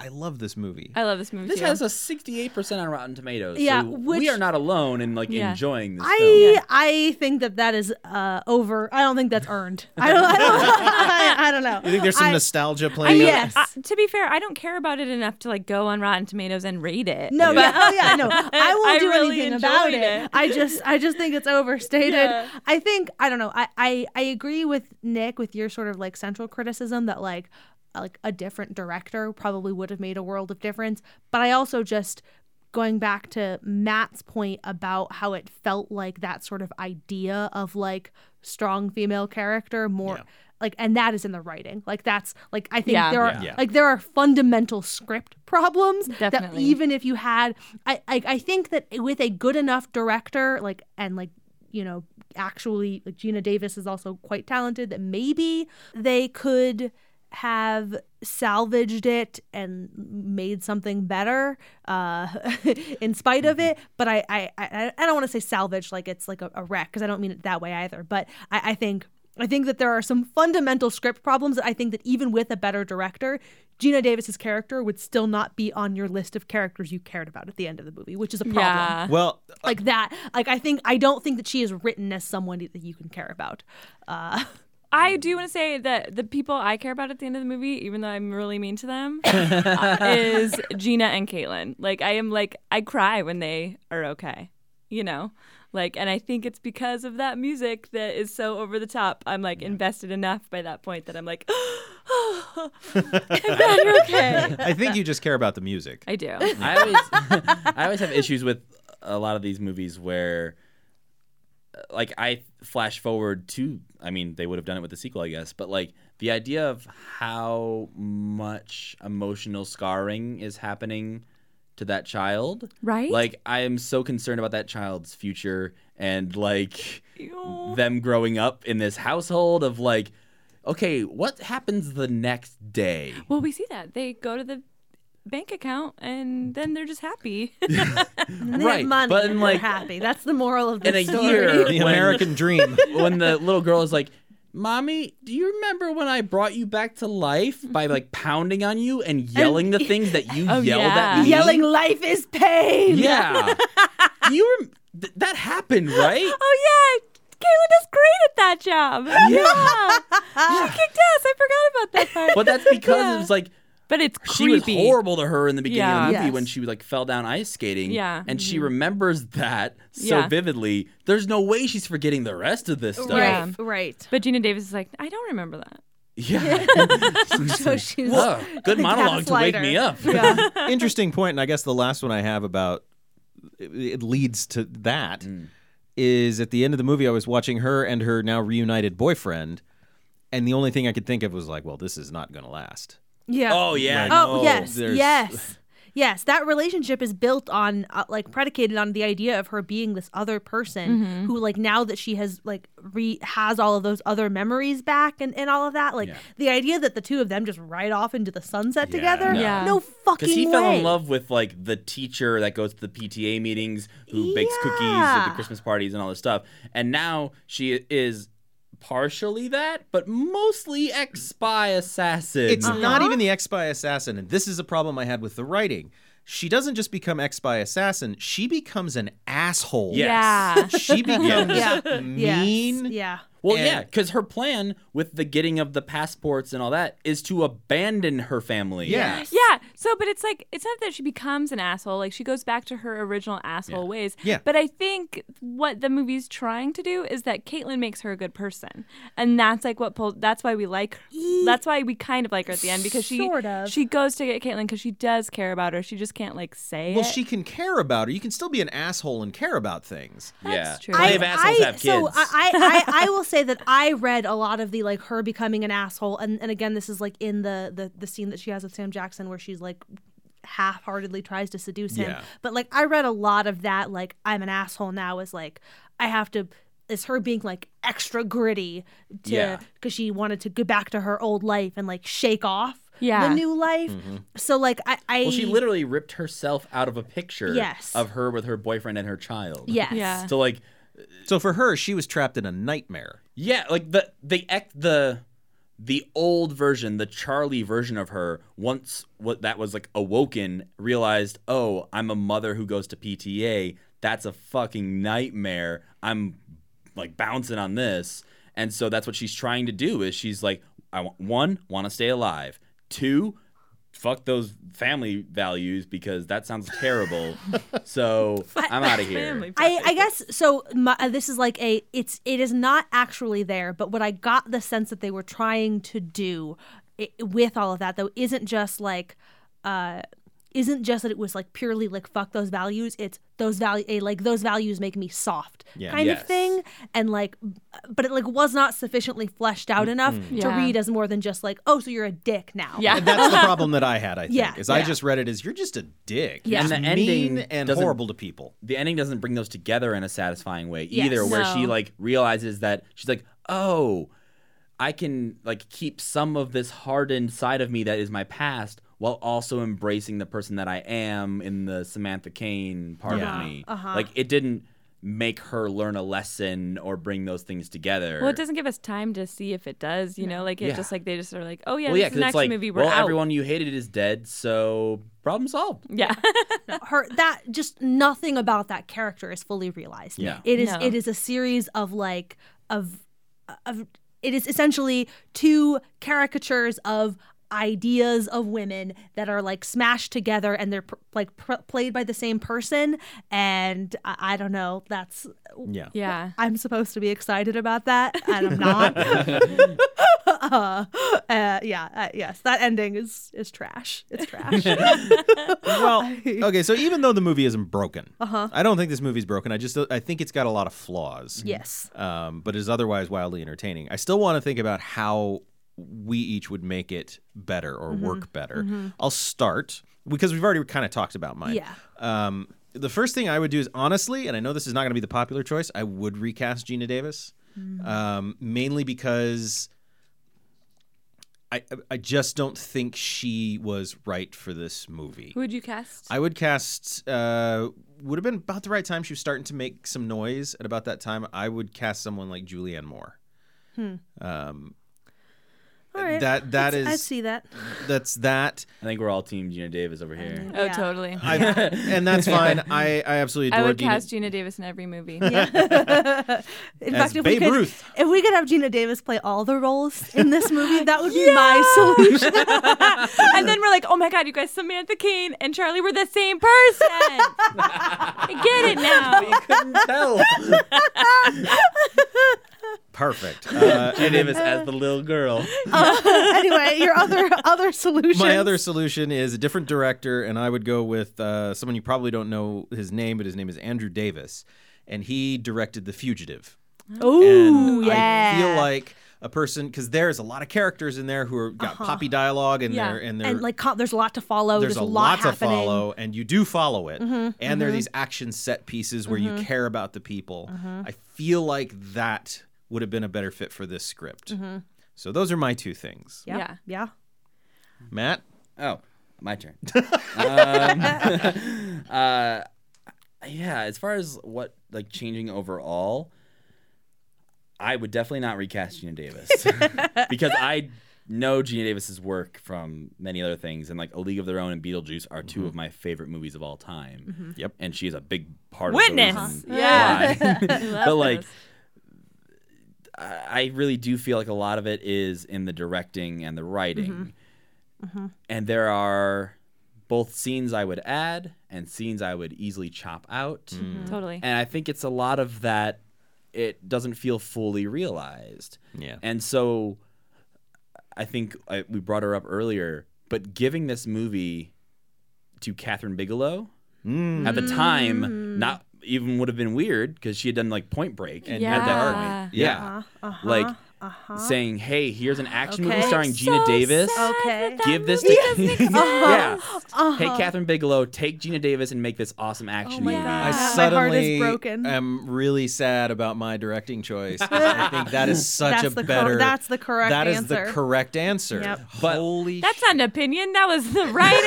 I love this movie. I love this movie. This too. has a 68% on Rotten Tomatoes. Yeah, so which- we are not alone in like Yeah. enjoying this I film. I think that that is uh, over. I don't think that's earned. I don't. I don't, I, I don't know. you think there's some I- nostalgia I playing? mean, yes. uh, to be fair, I don't care about it enough to like go on Rotten Tomatoes and rate it. No, But- yeah, oh yeah, no. I won't I do really anything about it. it. I just I just think it's overstated. Yeah. I think I don't know. I, I I agree with Nick with your sort of like central criticism that like like a different director probably would have made a world of difference. But I also just going back to Matt's point about how it felt like that sort of idea of like strong female character more Yeah. like and that is in the writing. Like that's like I think Yeah. there are Yeah. Yeah. like there are fundamental script problems that Definitely. even if you had I, I I think that with a good enough director like and like you know actually like Geena Davis is also quite talented that maybe they could have salvaged it and made something better uh, in spite of it but I I, I, I don't want to say salvaged like it's like a, a wreck because I don't mean it that way either but I, I think I think that there are some fundamental script problems that I think that even with a better director, Geena Davis's character would still not be on your list of characters you cared about at the end of the movie, which is a problem. Yeah. Well, Like that. Like I think I don't think that she is written as someone that you can care about. Uh, I do want to say that the people I care about at the end of the movie, even though I'm really mean to them, is Geena and Caitlin. Like I am like I cry when they are okay, you know. Like, and I think it's because of that music that is so over the top. I'm like invested enough by that point that I'm like, I'm glad you're okay. I think you just care about the music. I do. I always I always have issues with a lot of these movies where like I flash forward to I mean they would have done it with the sequel I guess but like the idea of how much emotional scarring is happening to that child Right? like I am so concerned about that child's future and like Ew. them growing up in this household of like okay what happens the next day Well, we see that they go to the bank account and then they're just happy. and they Right, have money but and in, they're like- happy. That's the moral of the in a story. year- the when- American dream. when the little girl is like, "Mommy, do you remember when I brought you back to life by like pounding on you and yelling the things that you Oh, yelled yeah. at me?" Yelling life is pain. Yeah. do you rem- th- that happened, right? oh yeah, Caitlin does great at that job. Yeah, she kicked ass. I forgot about that part. But that's because it was like But it's she was horrible to her in the beginning of the movie Yes. when she like fell down ice skating. Yeah. and she remembers that so Yeah. vividly. There's no way she's forgetting the rest of this stuff. Yeah. Right, right. But Geena Davis is like, I don't remember that. Yeah. So she's Whoa, good monologue to wake me up. Yeah. Interesting point, and I guess the last one I have about it, it leads to that mm. is at the end of the movie I was watching her and her now reunited boyfriend, and the only thing I could think of was like, well, this is not going to last. Yeah. Oh yeah. Right. Oh no. yes, there's- yes, yes. That relationship is built on uh, like predicated on the idea of her being this other person Mm-hmm. who like now that she has like re has all of those other memories back and, and all of that like Yeah. the idea that the two of them just ride off into the sunset Yeah, together. no. Yeah. No fucking way. Because he way. fell in love with like the teacher that goes to the PTA meetings, who bakes cookies at the Christmas parties and all this stuff, and now she is partially that, but mostly ex spy assassin. It's Uh-huh. not even the ex spy assassin, and this is a problem I had with the writing. She doesn't just become ex spy assassin; she becomes an asshole. Yes. Yeah. She becomes Yeah. mean. Yes. Yeah. Well, And- yeah, because her plan with the getting of the passports and all that is to abandon her family. Yeah. Yeah. So, but it's like it's not that she becomes an asshole. Like she goes back to her original asshole ways. Yeah. But I think what the movie's trying to do is that Caitlin makes her a good person, and that's like what pulled. That's why we like. That's why we kind of like her at the end because she Sort of. she goes to get Caitlin because she does care about her. She just can't like say Well, it. she can care about her. You can still be an asshole and care about things. Yeah. That's yeah. true. Plenty I, of assholes I- have kids. So I, I, I, I will say that I read a lot of the like her becoming an asshole, and, and again, this is like in the, the the scene that she has with Sam Jackson where she's like half-heartedly tries to seduce him. Yeah. But like I read a lot of that like I'm an asshole now is like I have to is her being like extra gritty to Yeah. because she wanted to go back to her old life and like shake off Yeah. the new life. Mm-hmm. So like I, I well, she literally ripped herself out of a picture Yes. of her with her boyfriend and her child. yes Yeah. So like So for her, she was trapped in a nightmare. Yeah, like the the the the old version, the Charlie version of her, once what that was like awoken, realized, oh, I'm a mother who goes to PTA. That's a fucking nightmare. I'm like bouncing on this, and so that's what she's trying to do. Is she's like, I want one, want to stay alive. Two, fuck those family values because that sounds terrible. so I'm out of here. I, I guess so. My, uh, this is like a. It's it is not actually there, but what I got the sense that they were trying to do i with all of that though isn't just like, uh, isn't just that it was like purely like fuck those values. It's those value eh, like those values make me soft Yeah. kind Yes. of thing, and like, but it like was not sufficiently fleshed out enough to read as more than just like oh so you're a dick now. Yeah. And that's the problem that I had, I think. Yeah, is I just read it as you're just a dick. Yeah. And the mean ending and doesn't- horrible to people. the ending doesn't bring those together in a satisfying way Yes. either where she like realizes that she's like oh i can like keep some of this hardened side of me that is my past while also embracing the person that i am in the samantha caine part Yeah. of me Uh-huh. like it didn't make her learn a lesson or bring those things together Well, it doesn't give us time to see if it does. You know, like it Yeah. just like they just are like, oh yeah, well yeah this is an it's action like movie. We're well out. everyone you hated is dead so problem solved Yeah. her that just nothing about that character is fully realized. Yeah. It is No. it is a series of like of of it is essentially two caricatures of ideas of women that are like smashed together and they're pr- like pr- played by the same person and I, I don't know that's Yeah. yeah. I'm supposed to be excited about that and I'm not uh, uh, yeah uh, yes that ending is is trash it's trash Well, okay, so even though the movie isn't broken, Uh-huh. I don't think this movie's broken. I just I think it's got a lot of flaws. yes Um, but is otherwise wildly entertaining. I still want to think about how we each would make it better or Mm-hmm. work better. I'll start because we've already kind of talked about mine. Yeah. Um, the first thing I would do is honestly, and I know this is not going to be the popular choice, I would recast Geena Davis, Mm. um, mainly because I I just don't think she was right for this movie. Who would you cast? I would cast. Uh, would have been about the right time. She was starting to make some noise at about that time. I would cast someone like Julianne Moore. Um, All right. that that I'd- I'd see that. that's that. I think we're all team Geena Davis over here. Oh, Yeah. totally. I, and that's fine. I, I absolutely I adore would Geena- cast Geena Davis in every movie. In As fact, if we Babe could, Ruth. if we could have Geena Davis play all the roles in this movie, that would be my solution. and then we're like, oh my god, you guys, Samantha Caine and Charlie were the same person. I get it now. You couldn't tell. Perfect. Uh, Geena Davis as the little girl. anyway, your other other solution. My other solution is a different director, and I would go with uh, someone you probably don't know his name, but his name is Andrew Davis, and he directed The Fugitive. Ooh, and yeah. I feel like a person because there's a lot of characters in there who are got poppy dialogue, and Yeah. they're and they're and like there's a lot to follow. there's, There's, a lot, lot to. Mm-hmm, follow, and you do follow it. and there are these action set pieces where you care about the people. Mm-hmm. I feel like that would have been a better fit for this script. Mm-hmm. So those are my two things. Yeah, Yeah. yeah. Matt, Oh, my turn. um, uh, yeah, as far as what like changing overall, I would definitely not recast Geena Davis because I know Geena Davis's work from many other things, and like A League of Their Own and Beetlejuice are 2 of my favorite movies of all time. Yep. and she is a big part Witness. of the reason Yeah. but like those. I I really do feel like a lot of it is in the directing and the writing. Mm-hmm. Mm-hmm. And there are both scenes I would add and scenes I would easily chop out. Mm-hmm. totally. And I think it's a lot of that it doesn't feel fully realized. yeah, And so I think I, we brought her up earlier, but giving this movie to Kathryn Bigelow Mm. at the time not even would have been weird because she had done like Point Break and Yeah. had that Yeah. arc. yeah. Uh-huh, like uh-huh. saying, "Hey, here's an action movie Okay. starring Geena So Davis. sad Okay. that that Give this movie to doesn't yeah. Uh-huh. Hey, Kathryn Bigelow, take Geena Davis and make this awesome action Oh my movie." God. I My heart is suddenly broken. am really sad about my directing choice. I think that is such That's a the cor- better. that's the correct That is answer. the correct answer. Yep. But- Holy That's not an opinion. That was the right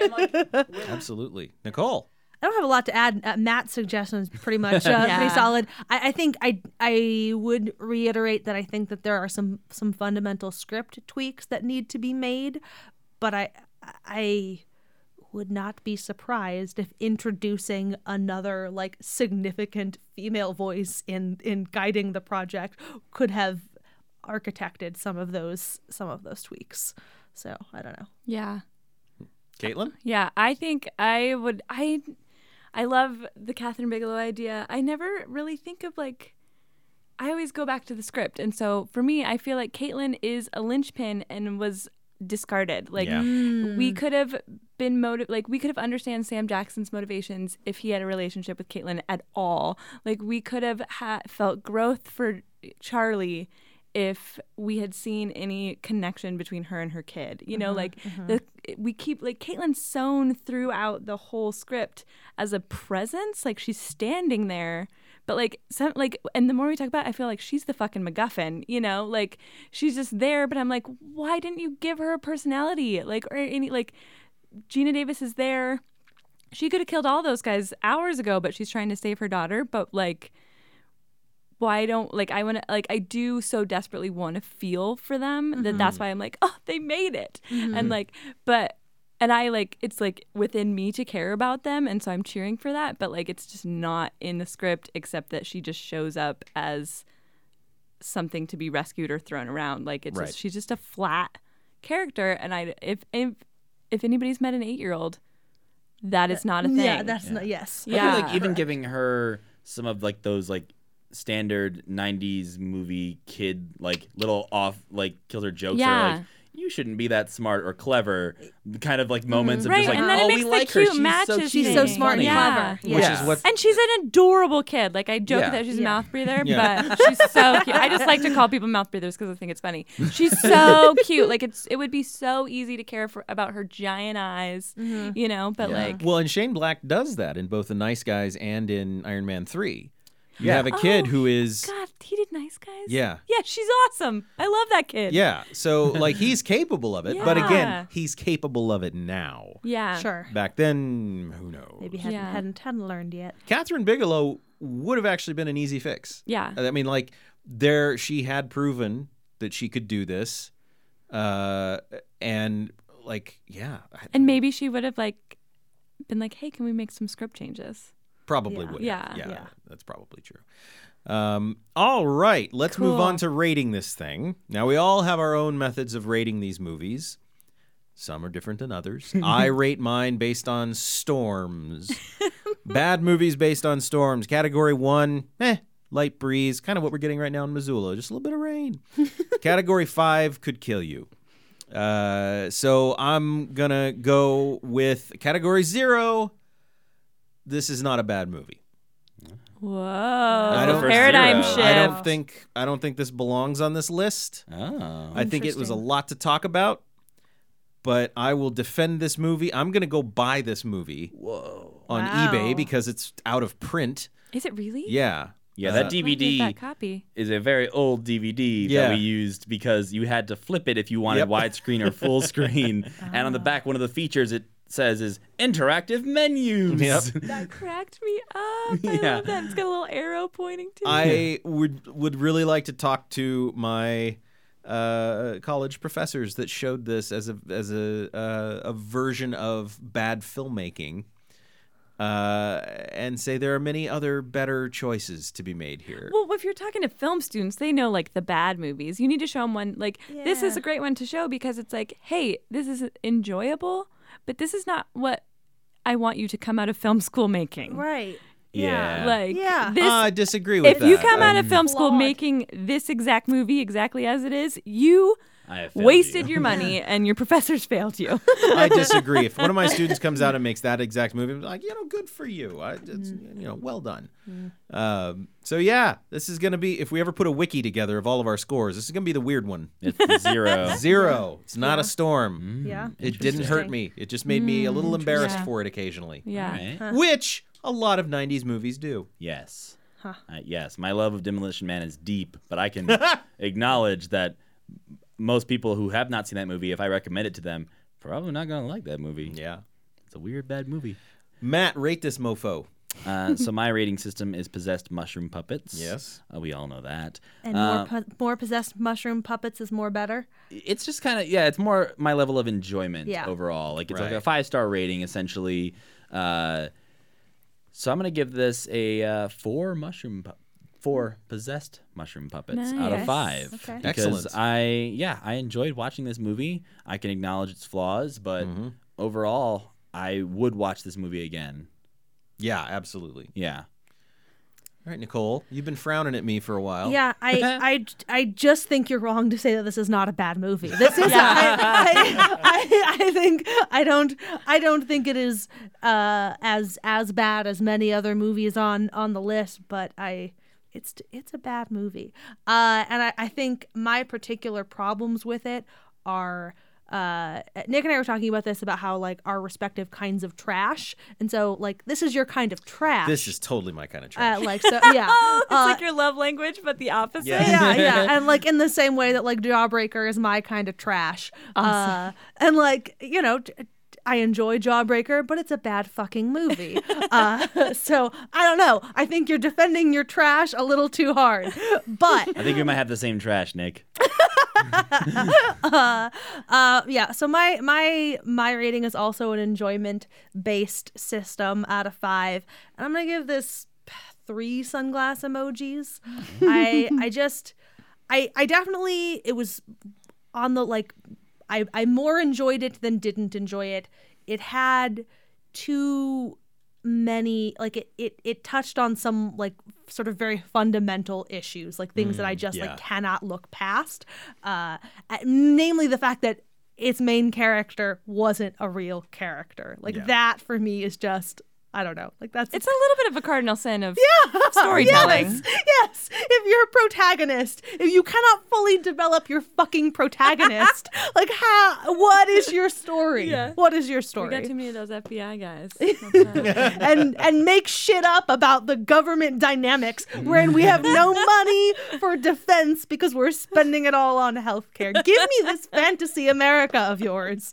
answer. Absolutely. Nicole. I don't have a lot to add. Uh, Matt's suggestion is pretty much uh, Yeah. pretty solid. I, I think I I would reiterate that I think that there are some some fundamental script tweaks that need to be made, but I I would not be surprised if introducing another like significant female voice in in guiding the project could have architected some of those some of those tweaks. So I don't know. yeah. Caitlin? Yeah, I think I would. I I love the Kathryn Bigelow idea. I never really think of like. I always go back to the script, and so for me, I feel like Caitlin is a linchpin and was discarded. Like Yeah. we mm. could have been motive. Like we could have understand Sam Jackson's motivations if he had a relationship with Caitlin at all. Like we could have ha- felt growth for Charlie if we had seen any connection between her and her kid. You know, mm-hmm. like mm-hmm. the we keep like Caitlin's sewn throughout the whole script as a presence, like she's standing there. But like some like and the more we talk about it, I feel like she's the fucking MacGuffin, you know? Like she's just there, but I'm like, why didn't you give her a personality? Like or any like Geena Davis is there. She could have killed all those guys hours ago, but she's trying to save her daughter. But like why don't like I want to like I do so desperately want to feel for them that that's mm-hmm. why I'm like oh they made it. And mm-hmm. like but and I like it's like within me to care about them and so I'm cheering for that but like it's just not in the script except that she just shows up as something to be rescued or thrown around. Like it's Right. just she's just a flat character and I if if if anybody's met an 8-year-old that is not a thing. Yeah, that's not yes. I feel Yeah. like even giving her some of like those like standard 90s movie kid like little off like killer jokes Yeah. or like you shouldn't be that smart or clever kind of like mm-hmm. moments of Right, just like and then it oh makes we the like her cute she's so matches cute She's so smart and. Yeah. clever. Which Yeah. is what And she's an adorable kid. Like I joke Yeah. that she's Yeah. a mouth breather, Yeah. but she's so cute. I just like to call people mouth breathers because I think it's funny. She's so cute. Like it's it would be so easy to care for about her giant eyes, mm-hmm. you know. But like Well, and Shane Black does that in both The Nice Guys and in Iron Man 3. You Yeah. have a kid Oh, who is. God, he did nice guys. Yeah. yeah, she's awesome. I love that kid. Yeah. So, like, he's capable of it. But again, he's capable of it now. yeah, Sure. Back then, who knows? Maybe hadn't, Yeah. hadn't hadn't learned yet. Kathryn Bigelow would have actually been an easy fix. Yeah. I mean, like, there, she had proven that she could do this, uh, and like, yeah, And maybe she would have like been like, "Hey, can we make some script changes?" Probably Yeah. would. Yeah. yeah, Yeah. that's probably true. Um, all right, let's move on to rating this thing. Now we all have our own methods of rating these movies. Some are different than others. I rate mine based on storms. Bad movies based on storms. Category one, eh, light breeze, kind of what we're getting right now in Missoula, just a little bit of rain. Category five could kill you. Uh, so I'm gonna go with category zero. This is not a bad movie. Whoa! I don't- paradigm shift. I don't think I don't think this belongs on this list. Oh. I think it was a lot to talk about, but I will defend this movie. I'm gonna go buy this movie Whoa. on Wow. eBay because it's out of print. Is it really? Yeah. Yeah, Uh, that Let me get DVD that copy. is a very old DVD Yeah. that we used because you had to flip it if you wanted Yep. widescreen or full screen. and on the back, one of the features it says is interactive menus. Yep. That cracked me up. I Yeah. love that. It's got a little arrow pointing to it. I would would really like to talk to my uh, college professors that showed this as a as a uh, a version of bad filmmaking, uh, and say there are many other better choices to be made here. Well, if you're talking to film students, they know like the bad movies. You need to show them one. Like this is a great one to show because it's like, hey, this is enjoyable, but this is not what I want you to come out of film school making. Right. Yeah. Like Yeah. this. I disagree with if that. If you come out of Um, film school Flawed. making this exact movie exactly as it is, you I have failed wasted you. your money and your professors failed you. I disagree. If one of my students comes out and makes that exact movie, I'm like, you know, good for you. I, it's, you know, well done. Um, so yeah, this is gonna be. If we ever put a wiki together of all of our scores, this is gonna be the weird one. It's the zero. Zero. It's not a storm. Yeah. It didn't hurt me. It just made me a little embarrassed Yeah. for it occasionally. yeah. Right? Which a lot of 90s movies do. Yes. Huh. Uh, yes, my love of Demolition Man is deep, but I can acknowledge that most people who have not seen that movie, if I recommend it to them, probably not going to like that movie. Yeah. It's a weird, bad movie. Matt, rate this mofo. Uh, so my rating system is possessed mushroom puppets. Yes. Uh, we all know that. And Uh, more pu- more possessed mushroom puppets is more better. it's just kind of yeah it's more my level of enjoyment Yeah. overall like it's like a five star rating essentially uh, so i'm gonna give this a uh, four mushroom pu- four possessed mushroom puppets out of five Okay. because Excellent. i yeah i enjoyed watching this movie i can acknowledge its flaws but Mm-hmm. overall i would watch this movie again Yeah, absolutely. yeah All right, Nicole, you've been frowning at me for a while. Yeah, I, I, I just think you're wrong to say that this is not a bad movie. This is, I, I, I, I think I don't, I don't think it is uh, as as bad as many other movies on on the list, but I, it's it's a bad movie, uh, and I, I think my particular problems with it are. Uh, Nick and I were talking about this about how like our respective kinds of trash, and so like this is your kind of trash. This is totally my kind of trash. uh, like so yeah. Oh, it's Uh, like your love language, but the opposite. Yeah. yeah, yeah, and like in the same way that like Jawbreaker is my kind of trash. Uh, and like you know, t- I enjoy Jawbreaker, but it's a bad fucking movie. uh, so I don't know. I think you're defending your trash a little too hard. But i think we might have the same trash nick uh, yeah, so my my my rating is also an enjoyment based system out of five, and I'm gonna give this three sunglass emojis. I I just I I definitely it was on the like I I more enjoyed it than didn't enjoy it. It had too many like it it it touched on some like sort of very fundamental issues like things that I just yeah. like cannot look past uh uh, namely the fact that its main character wasn't a real character like Yeah. that for me is just I don't know like that's It's a little bit of a cardinal sin of yeah, storytelling. Yes, yes. If you're a protagonist, if you cannot fully develop your fucking protagonist, like how? What is your story? Yeah. What is your we story? got too many of those FBI guys. And and make shit up about the government dynamics wherein we have no money for defense because we're spending it all on healthcare. Give me this fantasy America of yours.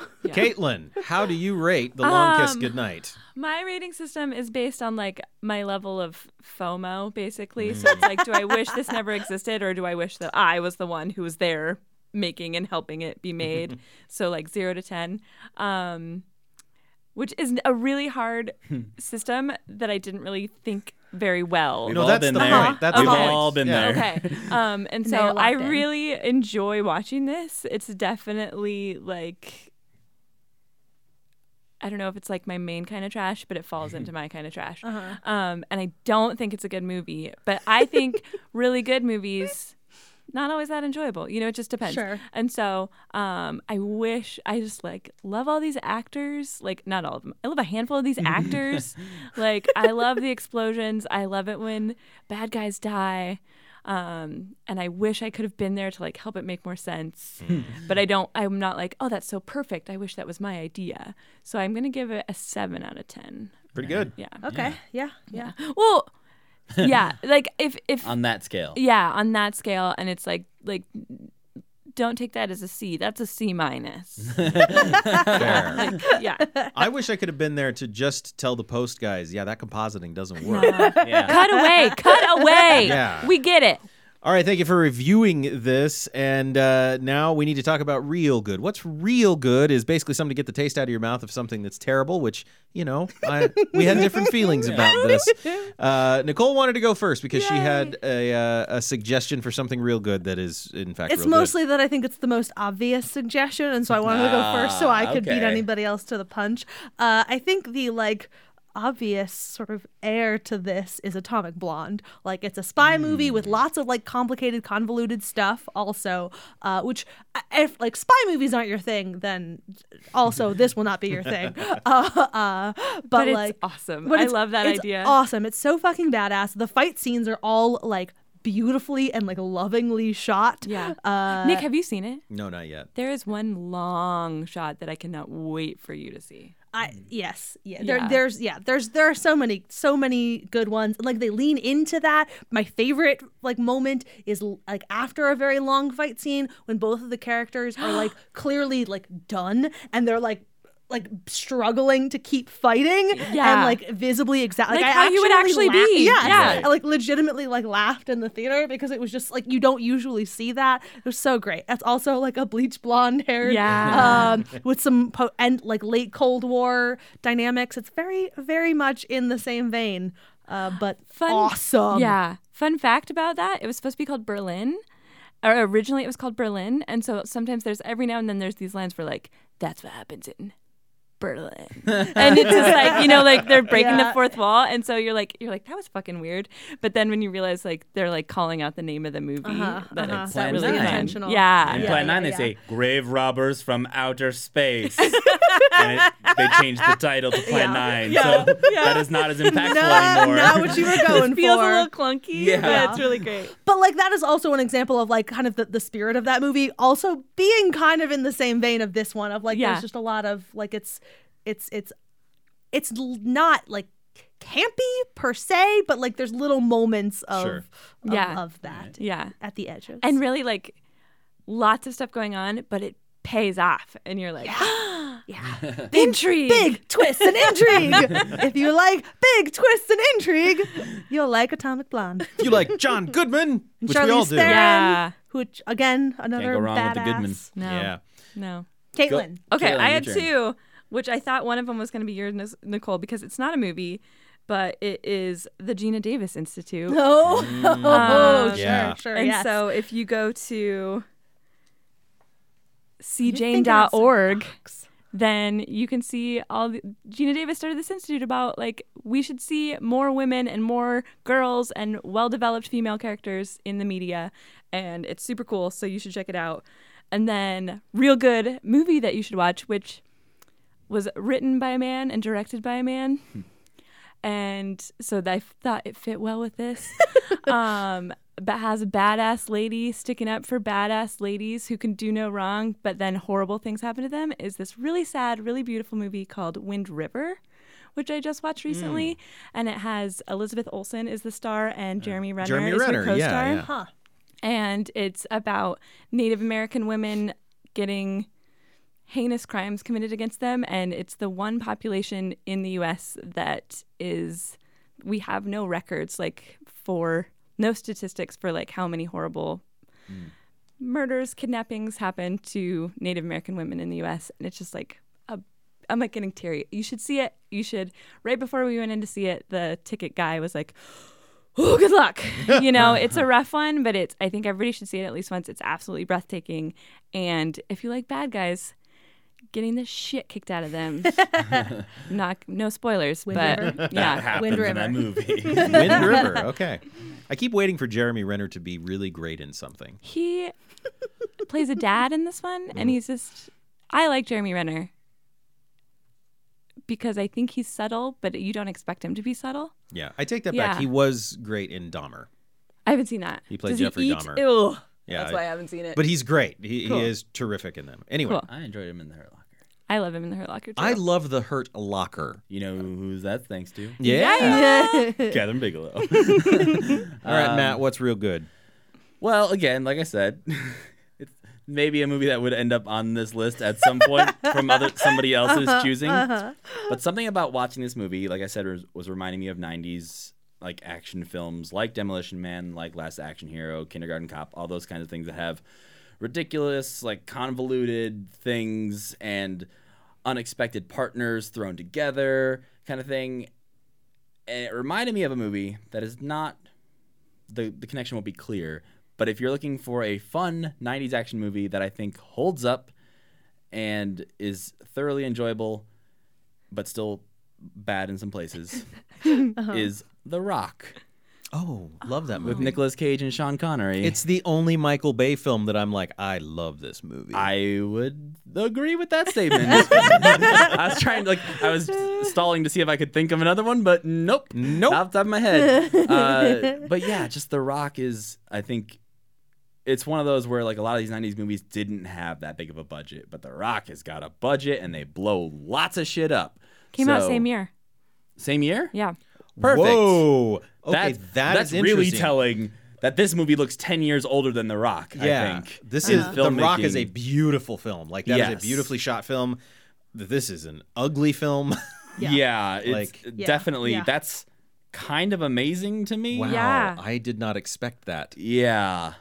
Yeah. Caitlin, how do you rate The Long Kiss Um, Goodnight? My rating system is based on like my level of FOMO, basically. So it's like, do I wish this never existed, or do I wish that I was the one who was there making and helping it be made? so like zero to ten, um, which is a really hard system that I didn't really think very well. We've No, all that's been the there. point. That's We've the all been Yeah. there. Okay. Um, and so I locked in. really enjoy watching this. It's definitely like I don't know if it's like my main kind of trash, but it falls into my kind of trash. Uh-huh. Um, and I don't think it's a good movie, but I think really good movies not always that enjoyable. You know, it just depends. Sure. And so, um, I wish I just like love all these actors. Like not all of them. I love a handful of these actors. like I love the explosions. I love it when bad guys die. Um, and I wish I could have been there to like help it make more sense. but I don't. I'm not like, oh, that's so perfect. I wish that was my idea. So I'm gonna give it a seven out of ten. Pretty good. Yeah. Okay. Yeah. Yeah. Well, yeah. Like if if On that scale. yeah, on that scale, and it's like like don't take that as a C. That's a C minus. Fair. Like, yeah. I wish I could have been there to just tell the post guys, yeah, that compositing doesn't work. Yeah. cut away, cut away. Yeah. We get it. All right, thank you for reviewing this. And uh, now we need to talk about real good. What's real good is basically something to get the taste out of your mouth of something that's terrible, which, you know, I, we had different feelings about this. Uh, Nicole wanted to go first because she had a, uh, a suggestion for something real good that is, in fact, It's real good. mostly that I think it's the most obvious suggestion, and so I wanted to go first so I could beat anybody else to the punch. Uh, I think the like obvious sort of heir to this is Atomic Blonde. Like it's a spy movie with lots of like complicated, convoluted stuff. Also, uh, which uh, if like spy movies aren't your thing, then also this will not be your thing. Uh, uh, but, But, it's like awesome. but I love that it's idea. Awesome. It's so fucking badass. The fight scenes are all like beautifully and like lovingly shot. Yeah. Uh, Nick, have you seen it? No, not yet. There is one long shot that I cannot wait for you to see. I mm. yes, yeah. There, Yeah. there's yeah. There's there are so many so many good ones. Like they lean into that. My favorite like moment is like after a very long fight scene when both of the characters are like clearly like done and they're like like struggling to keep fighting and like visibly exactly Like how you would actually be. Yeah, Yeah. I like legitimately like laughed in the theater because it was just like you don't usually see that. It was so great. That's also like a bleach blonde hair Yeah. um, with some po- and like late Cold War dynamics. It's very, very much in the same vein, uh, but Fun- awesome. Yeah. Fun fact about that: it was supposed to be called Berlin. Or originally, it was called Berlin, and so sometimes there's every now and then there's these lines where like, "That's what happens in Berlin," and it's just like you know, like they're breaking Yeah. the fourth wall, and so you're like, you're like, that was fucking weird. But then when you realize like they're like calling out the name of the movie, Uh-huh, that uh-huh. it's Plan really nine. intentional. Yeah. In Yeah, Plan yeah, 9, they yeah. say Grave Robbers from Outer Space. and it, they changed the title to Plan 9. So that is not as impactful Not, anymore. not what you were going it feels for. a little clunky, Yeah. but it's really great. But like that is also an example of like kind of the, the spirit of that movie also being kind of in the same vein of this one of like Yeah. there's just a lot of like it's it's it's it's not like campy per se, but like there's little moments of Sure. of, Yeah. of that Yeah. at the edges. and really like lots of stuff going on, but it pays off, and you're like, yeah. intrigue, big twists and intrigue. if you like big twists and intrigue, you'll like Atomic Blonde. If you like John Goodman, which we Charlize all do. Theron, Yeah. which again another Can't go wrong with the Goodman. No, Yeah. no. Caitlin. Okay, Caitlin, I your had two, which I thought one of them was going to be yours, Nicole, because it's not a movie, but it is the Geena Davis Institute. Oh, mm. oh, um, sure, Yeah. sure. and yes. so if you go to thinking outside seejane.org, then you can see all the Geena Davis started this institute about like we should see more women and more girls and well-developed female characters in the media and it's super cool so you should check it out. And then real good movie that you should watch which was written by a man and directed by a man. And so I thought it fit well with this. um, but has a badass lady sticking up for badass ladies who can do no wrong, but then horrible things happen to them. Is this really sad, really beautiful movie called Wind River, which I just watched recently, and it has Elizabeth Olsen is the star and Jeremy Renner Jeremy is Renner, her yeah, co-star yeah. huh. and it's about Native American women getting heinous crimes committed against them, and it's the one population in the U.S. that is we have no records like for no statistics for like how many horrible hmm. murders, kidnappings happen to Native American women in the U.S. And it's just like I'm like getting teary. You should see it. You should. Right before we went in to see it, the ticket guy was like, "Oh, good luck." you know, it's a rough one, but it's. I think everybody should see it at least once. It's absolutely breathtaking. And if you like bad guys. Getting the shit kicked out of them. Not no spoilers, Wind but River? That happens Wind in that River. movie. Wind River. Okay. I keep waiting for Jeremy Renner to be really great in something. he plays a dad in this one and mm-hmm. he's just i like jeremy renner because i think he's subtle but you don't expect him to be subtle Yeah, I take that Yeah. back. He was great in Dahmer. i haven't seen that He played Does Jeffrey eat? Dahmer. Ew. Yeah, that's why i haven't seen it But he's great. He, Cool. he is terrific in them. Anyway, Cool. I enjoyed him in the Hurt Locker. I love him in the hurt locker too I love the Hurt Locker. You know who's that thanks to? Yeah. Kathryn Bigelow. All right, Um, Matt, what's real good? Well, again, like I said, it's maybe a movie that would end up on this list at some point from other somebody else's choosing. But something about watching this movie, like I said, was, was reminding me of '90s like action films, like Demolition Man, like Last Action Hero, Kindergarten Cop, all those kinds of things that have ridiculous, like convoluted things and unexpected partners thrown together, kind of thing. And it reminded me of a movie that is not the the connection won't be clear. But if you're looking for a fun 90s action movie that I think holds up and is thoroughly enjoyable, but still bad in some places, uh-huh. is The Rock Oh, love that movie. with movie. Nicolas Cage and Sean Connery. It's the only Michael Bay film that I'm like, I love this movie. I would agree with that statement. I was trying to like I was stalling to see if I could think of another one, but nope, Nope. off the top of my head. Uh, but yeah, just The Rock is I think it's one of those where like a lot of these '90s movies didn't have that big of a budget, but The Rock has got a budget and they blow lots of shit up. came out same year Same year? yeah Perfect. Whoa. Okay, That's, that that's is really telling that this movie looks 10 years older than The Rock. Yeah, I think this in is The Rock is a beautiful film. Like that is Yes. a beautifully shot film. This is an ugly film. Yeah. Yeah, it's Like- Yeah, definitely yeah. that's kind of amazing to me. wow, Yeah. I did not expect that. Yeah.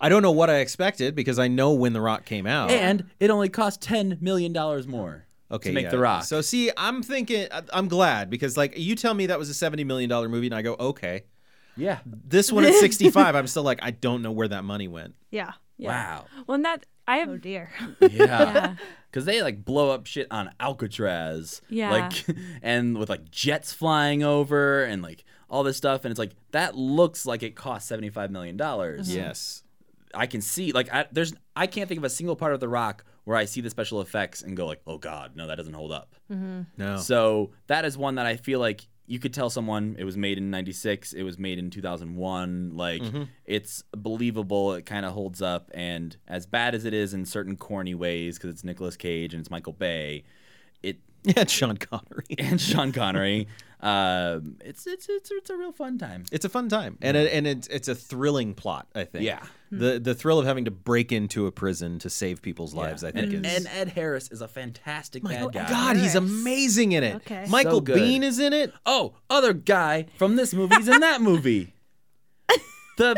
I don't know what I expected because I know when The Rock came out. And it only cost 10 million dollars more okay, to make yeah. The Rock. So see, I'm thinking, I- I'm glad because like you tell me that was a seventy million dollar movie, and I go, okay. yeah. This one at 65, I'm still like, I don't know where that money went. Yeah. yeah Wow. well and that i have Oh dear. Yeah. yeah Cuz they like blow up shit on Alcatraz. Yeah. Like and with like jets flying over and like all this stuff and it's like that looks like it cost 75 million dollars. Yes. I can see like I, there's I can't think of a single part of The Rock where I see the special effects and go like, "Oh god, no, that doesn't hold up." Mm-hmm. No. So that is one that I feel like you could tell someone it was made in 96, it was made in 2001, like mm-hmm. it's believable, it kind of holds up and as bad as it is in certain corny ways cuz it's Nicolas Cage and it's Michael Bay, it yeah, Sean Connery. and Sean Connery, um, it's, it's it's it's a real fun time. It's a fun time, and mm-hmm. it, and it's it's a thrilling plot. I think. Yeah. The the thrill of having to break into a prison to save people's lives. I think and, is. and Ed Harris is a fantastic bad guy. God, he's amazing in it. Okay. Michael So. Biehn is in it. Oh, other guy from this movie is in that movie. The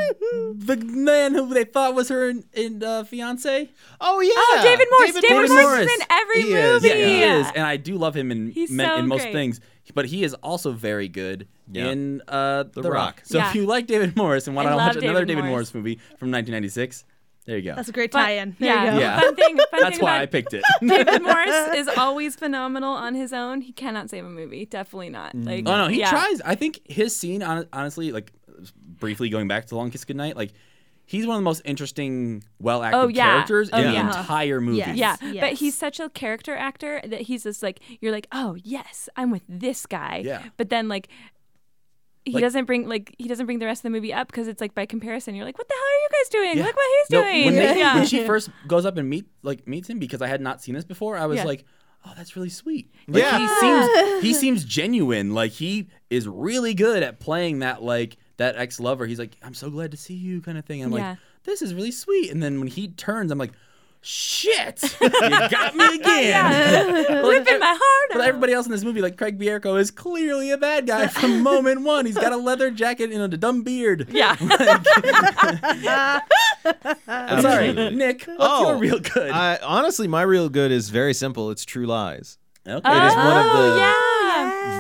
the man who they thought was her in, in uh, fiance. Oh yeah. oh david morse david, David morse, Morse. is in every He is, movie Yeah, he is, and I do love him in He's men- so in most great. things. But he is also very good Yeah. in uh, The, Rock. Rock. So Yeah. if you like David Morse and want I to watch love another David David Morse. Morse. movie from 1996, there you go. That's a great tie-in. There yeah you go. Yeah. fun thing fun That's thing why about I picked it. David Morse is always phenomenal on his own. He cannot save a movie. Definitely not. Like, Oh no, he yeah. tries. I think his scene, hon- honestly, like briefly going back to Long Kiss Goodnight, like he's one of the most interesting, well acted Oh, yeah. characters Oh, in the entire movie. Yes. Yeah, but he's such a character actor that he's just like you're like, oh yes, I'm with this guy. Yeah. But then like he Like- doesn't bring like he doesn't bring the rest of the movie up because it's like by comparison you're like, what the hell are you guys doing? Yeah. Look what he's No, doing. when, they, yeah. when she first goes up and meet like meets him because I had not seen this before, I was Yeah. like, "Oh, that's really sweet." Like, Yeah. he seems he seems genuine. Like he is really good at playing that like that ex lover. He's like, "I'm so glad to see you," kind of thing. And I'm Yeah. like, "This is really sweet." And then when he turns, I'm like, shit, you got me again. Ripping my heart But out. everybody else in this movie, like Craig Bierko, is clearly a bad guy from moment one. He's got a leather jacket and a dumb beard. yeah. I'm sorry, Nick. What's Oh, your real good? I, honestly, my real good is very simple. It's True Lies. okay. It is one of oh, the yeah.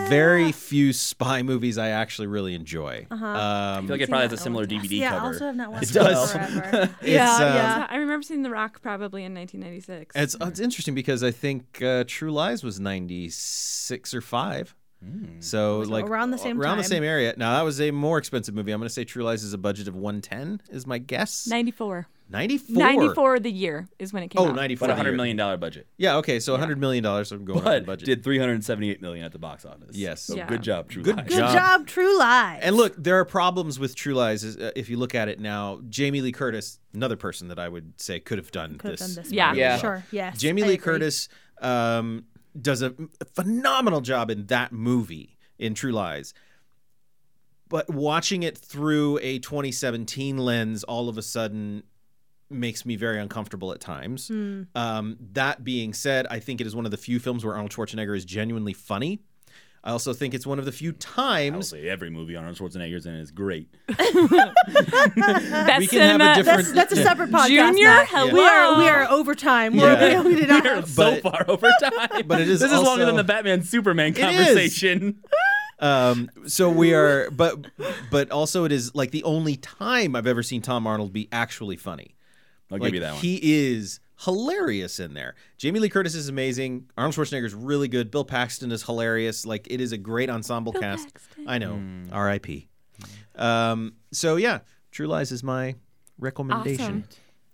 Very few spy movies I actually really enjoy. Uh-huh. Um, I feel like it probably has a similar DVD yeah, I cover. also have not watched It does. forever. Yeah, um, yeah. I remember seeing The Rock probably in 1996. It's it's interesting because I think uh, True Lies was ninety six or five. So like around the same around the same area. Now that was a more expensive movie. I'm going to say True Lies is a budget of 110 is my guess. 94. 94. 94 the year is when it came Oh, out. 94. But a hundred year. million dollar budget. Yeah, okay, so 100 million dollars I'm going off the But budget. did 378 million at the box office. Yes. So Yeah. good job, True Good Lies. Good job. job, True Lies. And look, there are problems with True Lies. Uh, if you look at it now, Jamie Lee Curtis, another person that I would say could have done could have this. done this. Yeah. one. Yeah. sure. Yes. Jamie I Lee agree. Curtis um, does a phenomenal job in that movie in True Lies. But watching it through a 2017 lens all of a sudden makes me very uncomfortable at times. Hmm. Um, that being said, I think it is one of the few films where Arnold Schwarzenegger is genuinely funny. I also think it's one of the few I will times say every movie Arnold Schwarzenegger's in is great. Best we can have a different- That's that's a separate podcast. Junior, Matt. hello. We are we are overtime. Yeah. We're, we did not. We're so But- far over time. but it is This is longer than the Batman Superman is. conversation. Um, so we are, but but also it is like the only time I've ever seen Tom Arnold be actually funny. I'll like give you that one. he is hilarious in there. Jamie Lee Curtis is amazing. Arnold Schwarzenegger is really good. Bill Paxton is hilarious. Like it is a great ensemble cast. Paxton. I know. Hmm. R.I.P. Um, so yeah, True Lies is my recommendation. Awesome.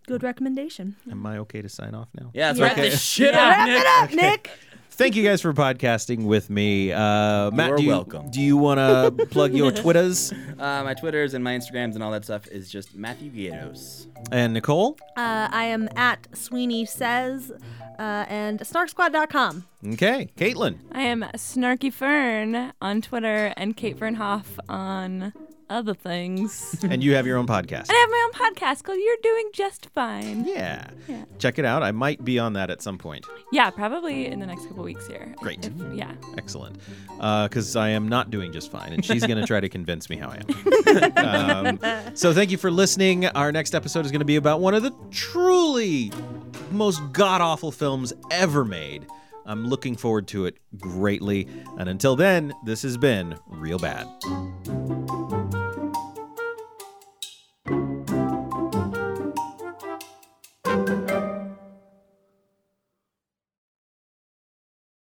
Good recommendation. Am I okay to sign off now? yeah, let's Yeah. wrap Okay. this shit Yeah. up, Wrap Nick. it up, Nick. Thank you guys for podcasting with me. Uh, Matt, You're do you, welcome. Do you want to plug your Twitters? Uh, my Twitters and my Instagrams and all that stuff is just Matthew Guerreros. And Nicole? Uh, I am at Sweeney Says uh, and snarksquad.com. Okay. Caitlin? I am Snarky Fern on Twitter and Kate Fernhoff on other things. and you have your own podcast. And I have my own podcast called You're Doing Just Fine. Yeah. Yeah. Check it out. I might be on that at some point. Yeah, probably in the next couple weeks here. Great. If- yeah. Excellent. Because I am not doing just fine, and she's going to try to convince me how I am. um, so thank you for listening. Our next episode is going to be about one of the truly most god awful films ever made. I'm looking forward to it greatly. And until then, this has been Real Bad.